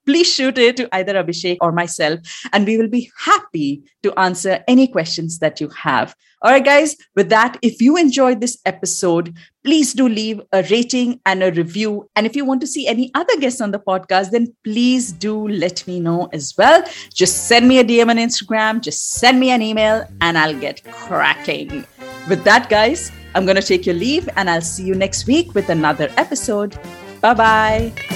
please shoot it to either Abhishek or myself, and we will be happy to answer any questions that you have. All right, guys, with that, if you enjoyed this episode, please do leave a rating and a review. And if you want to see any other guests on the podcast, then please do let me know as well. Just send me a DM on Instagram, just send me an email, and I'll get cracking. With that, guys, I'm going to take your leave and I'll see you next week with another episode. Bye bye.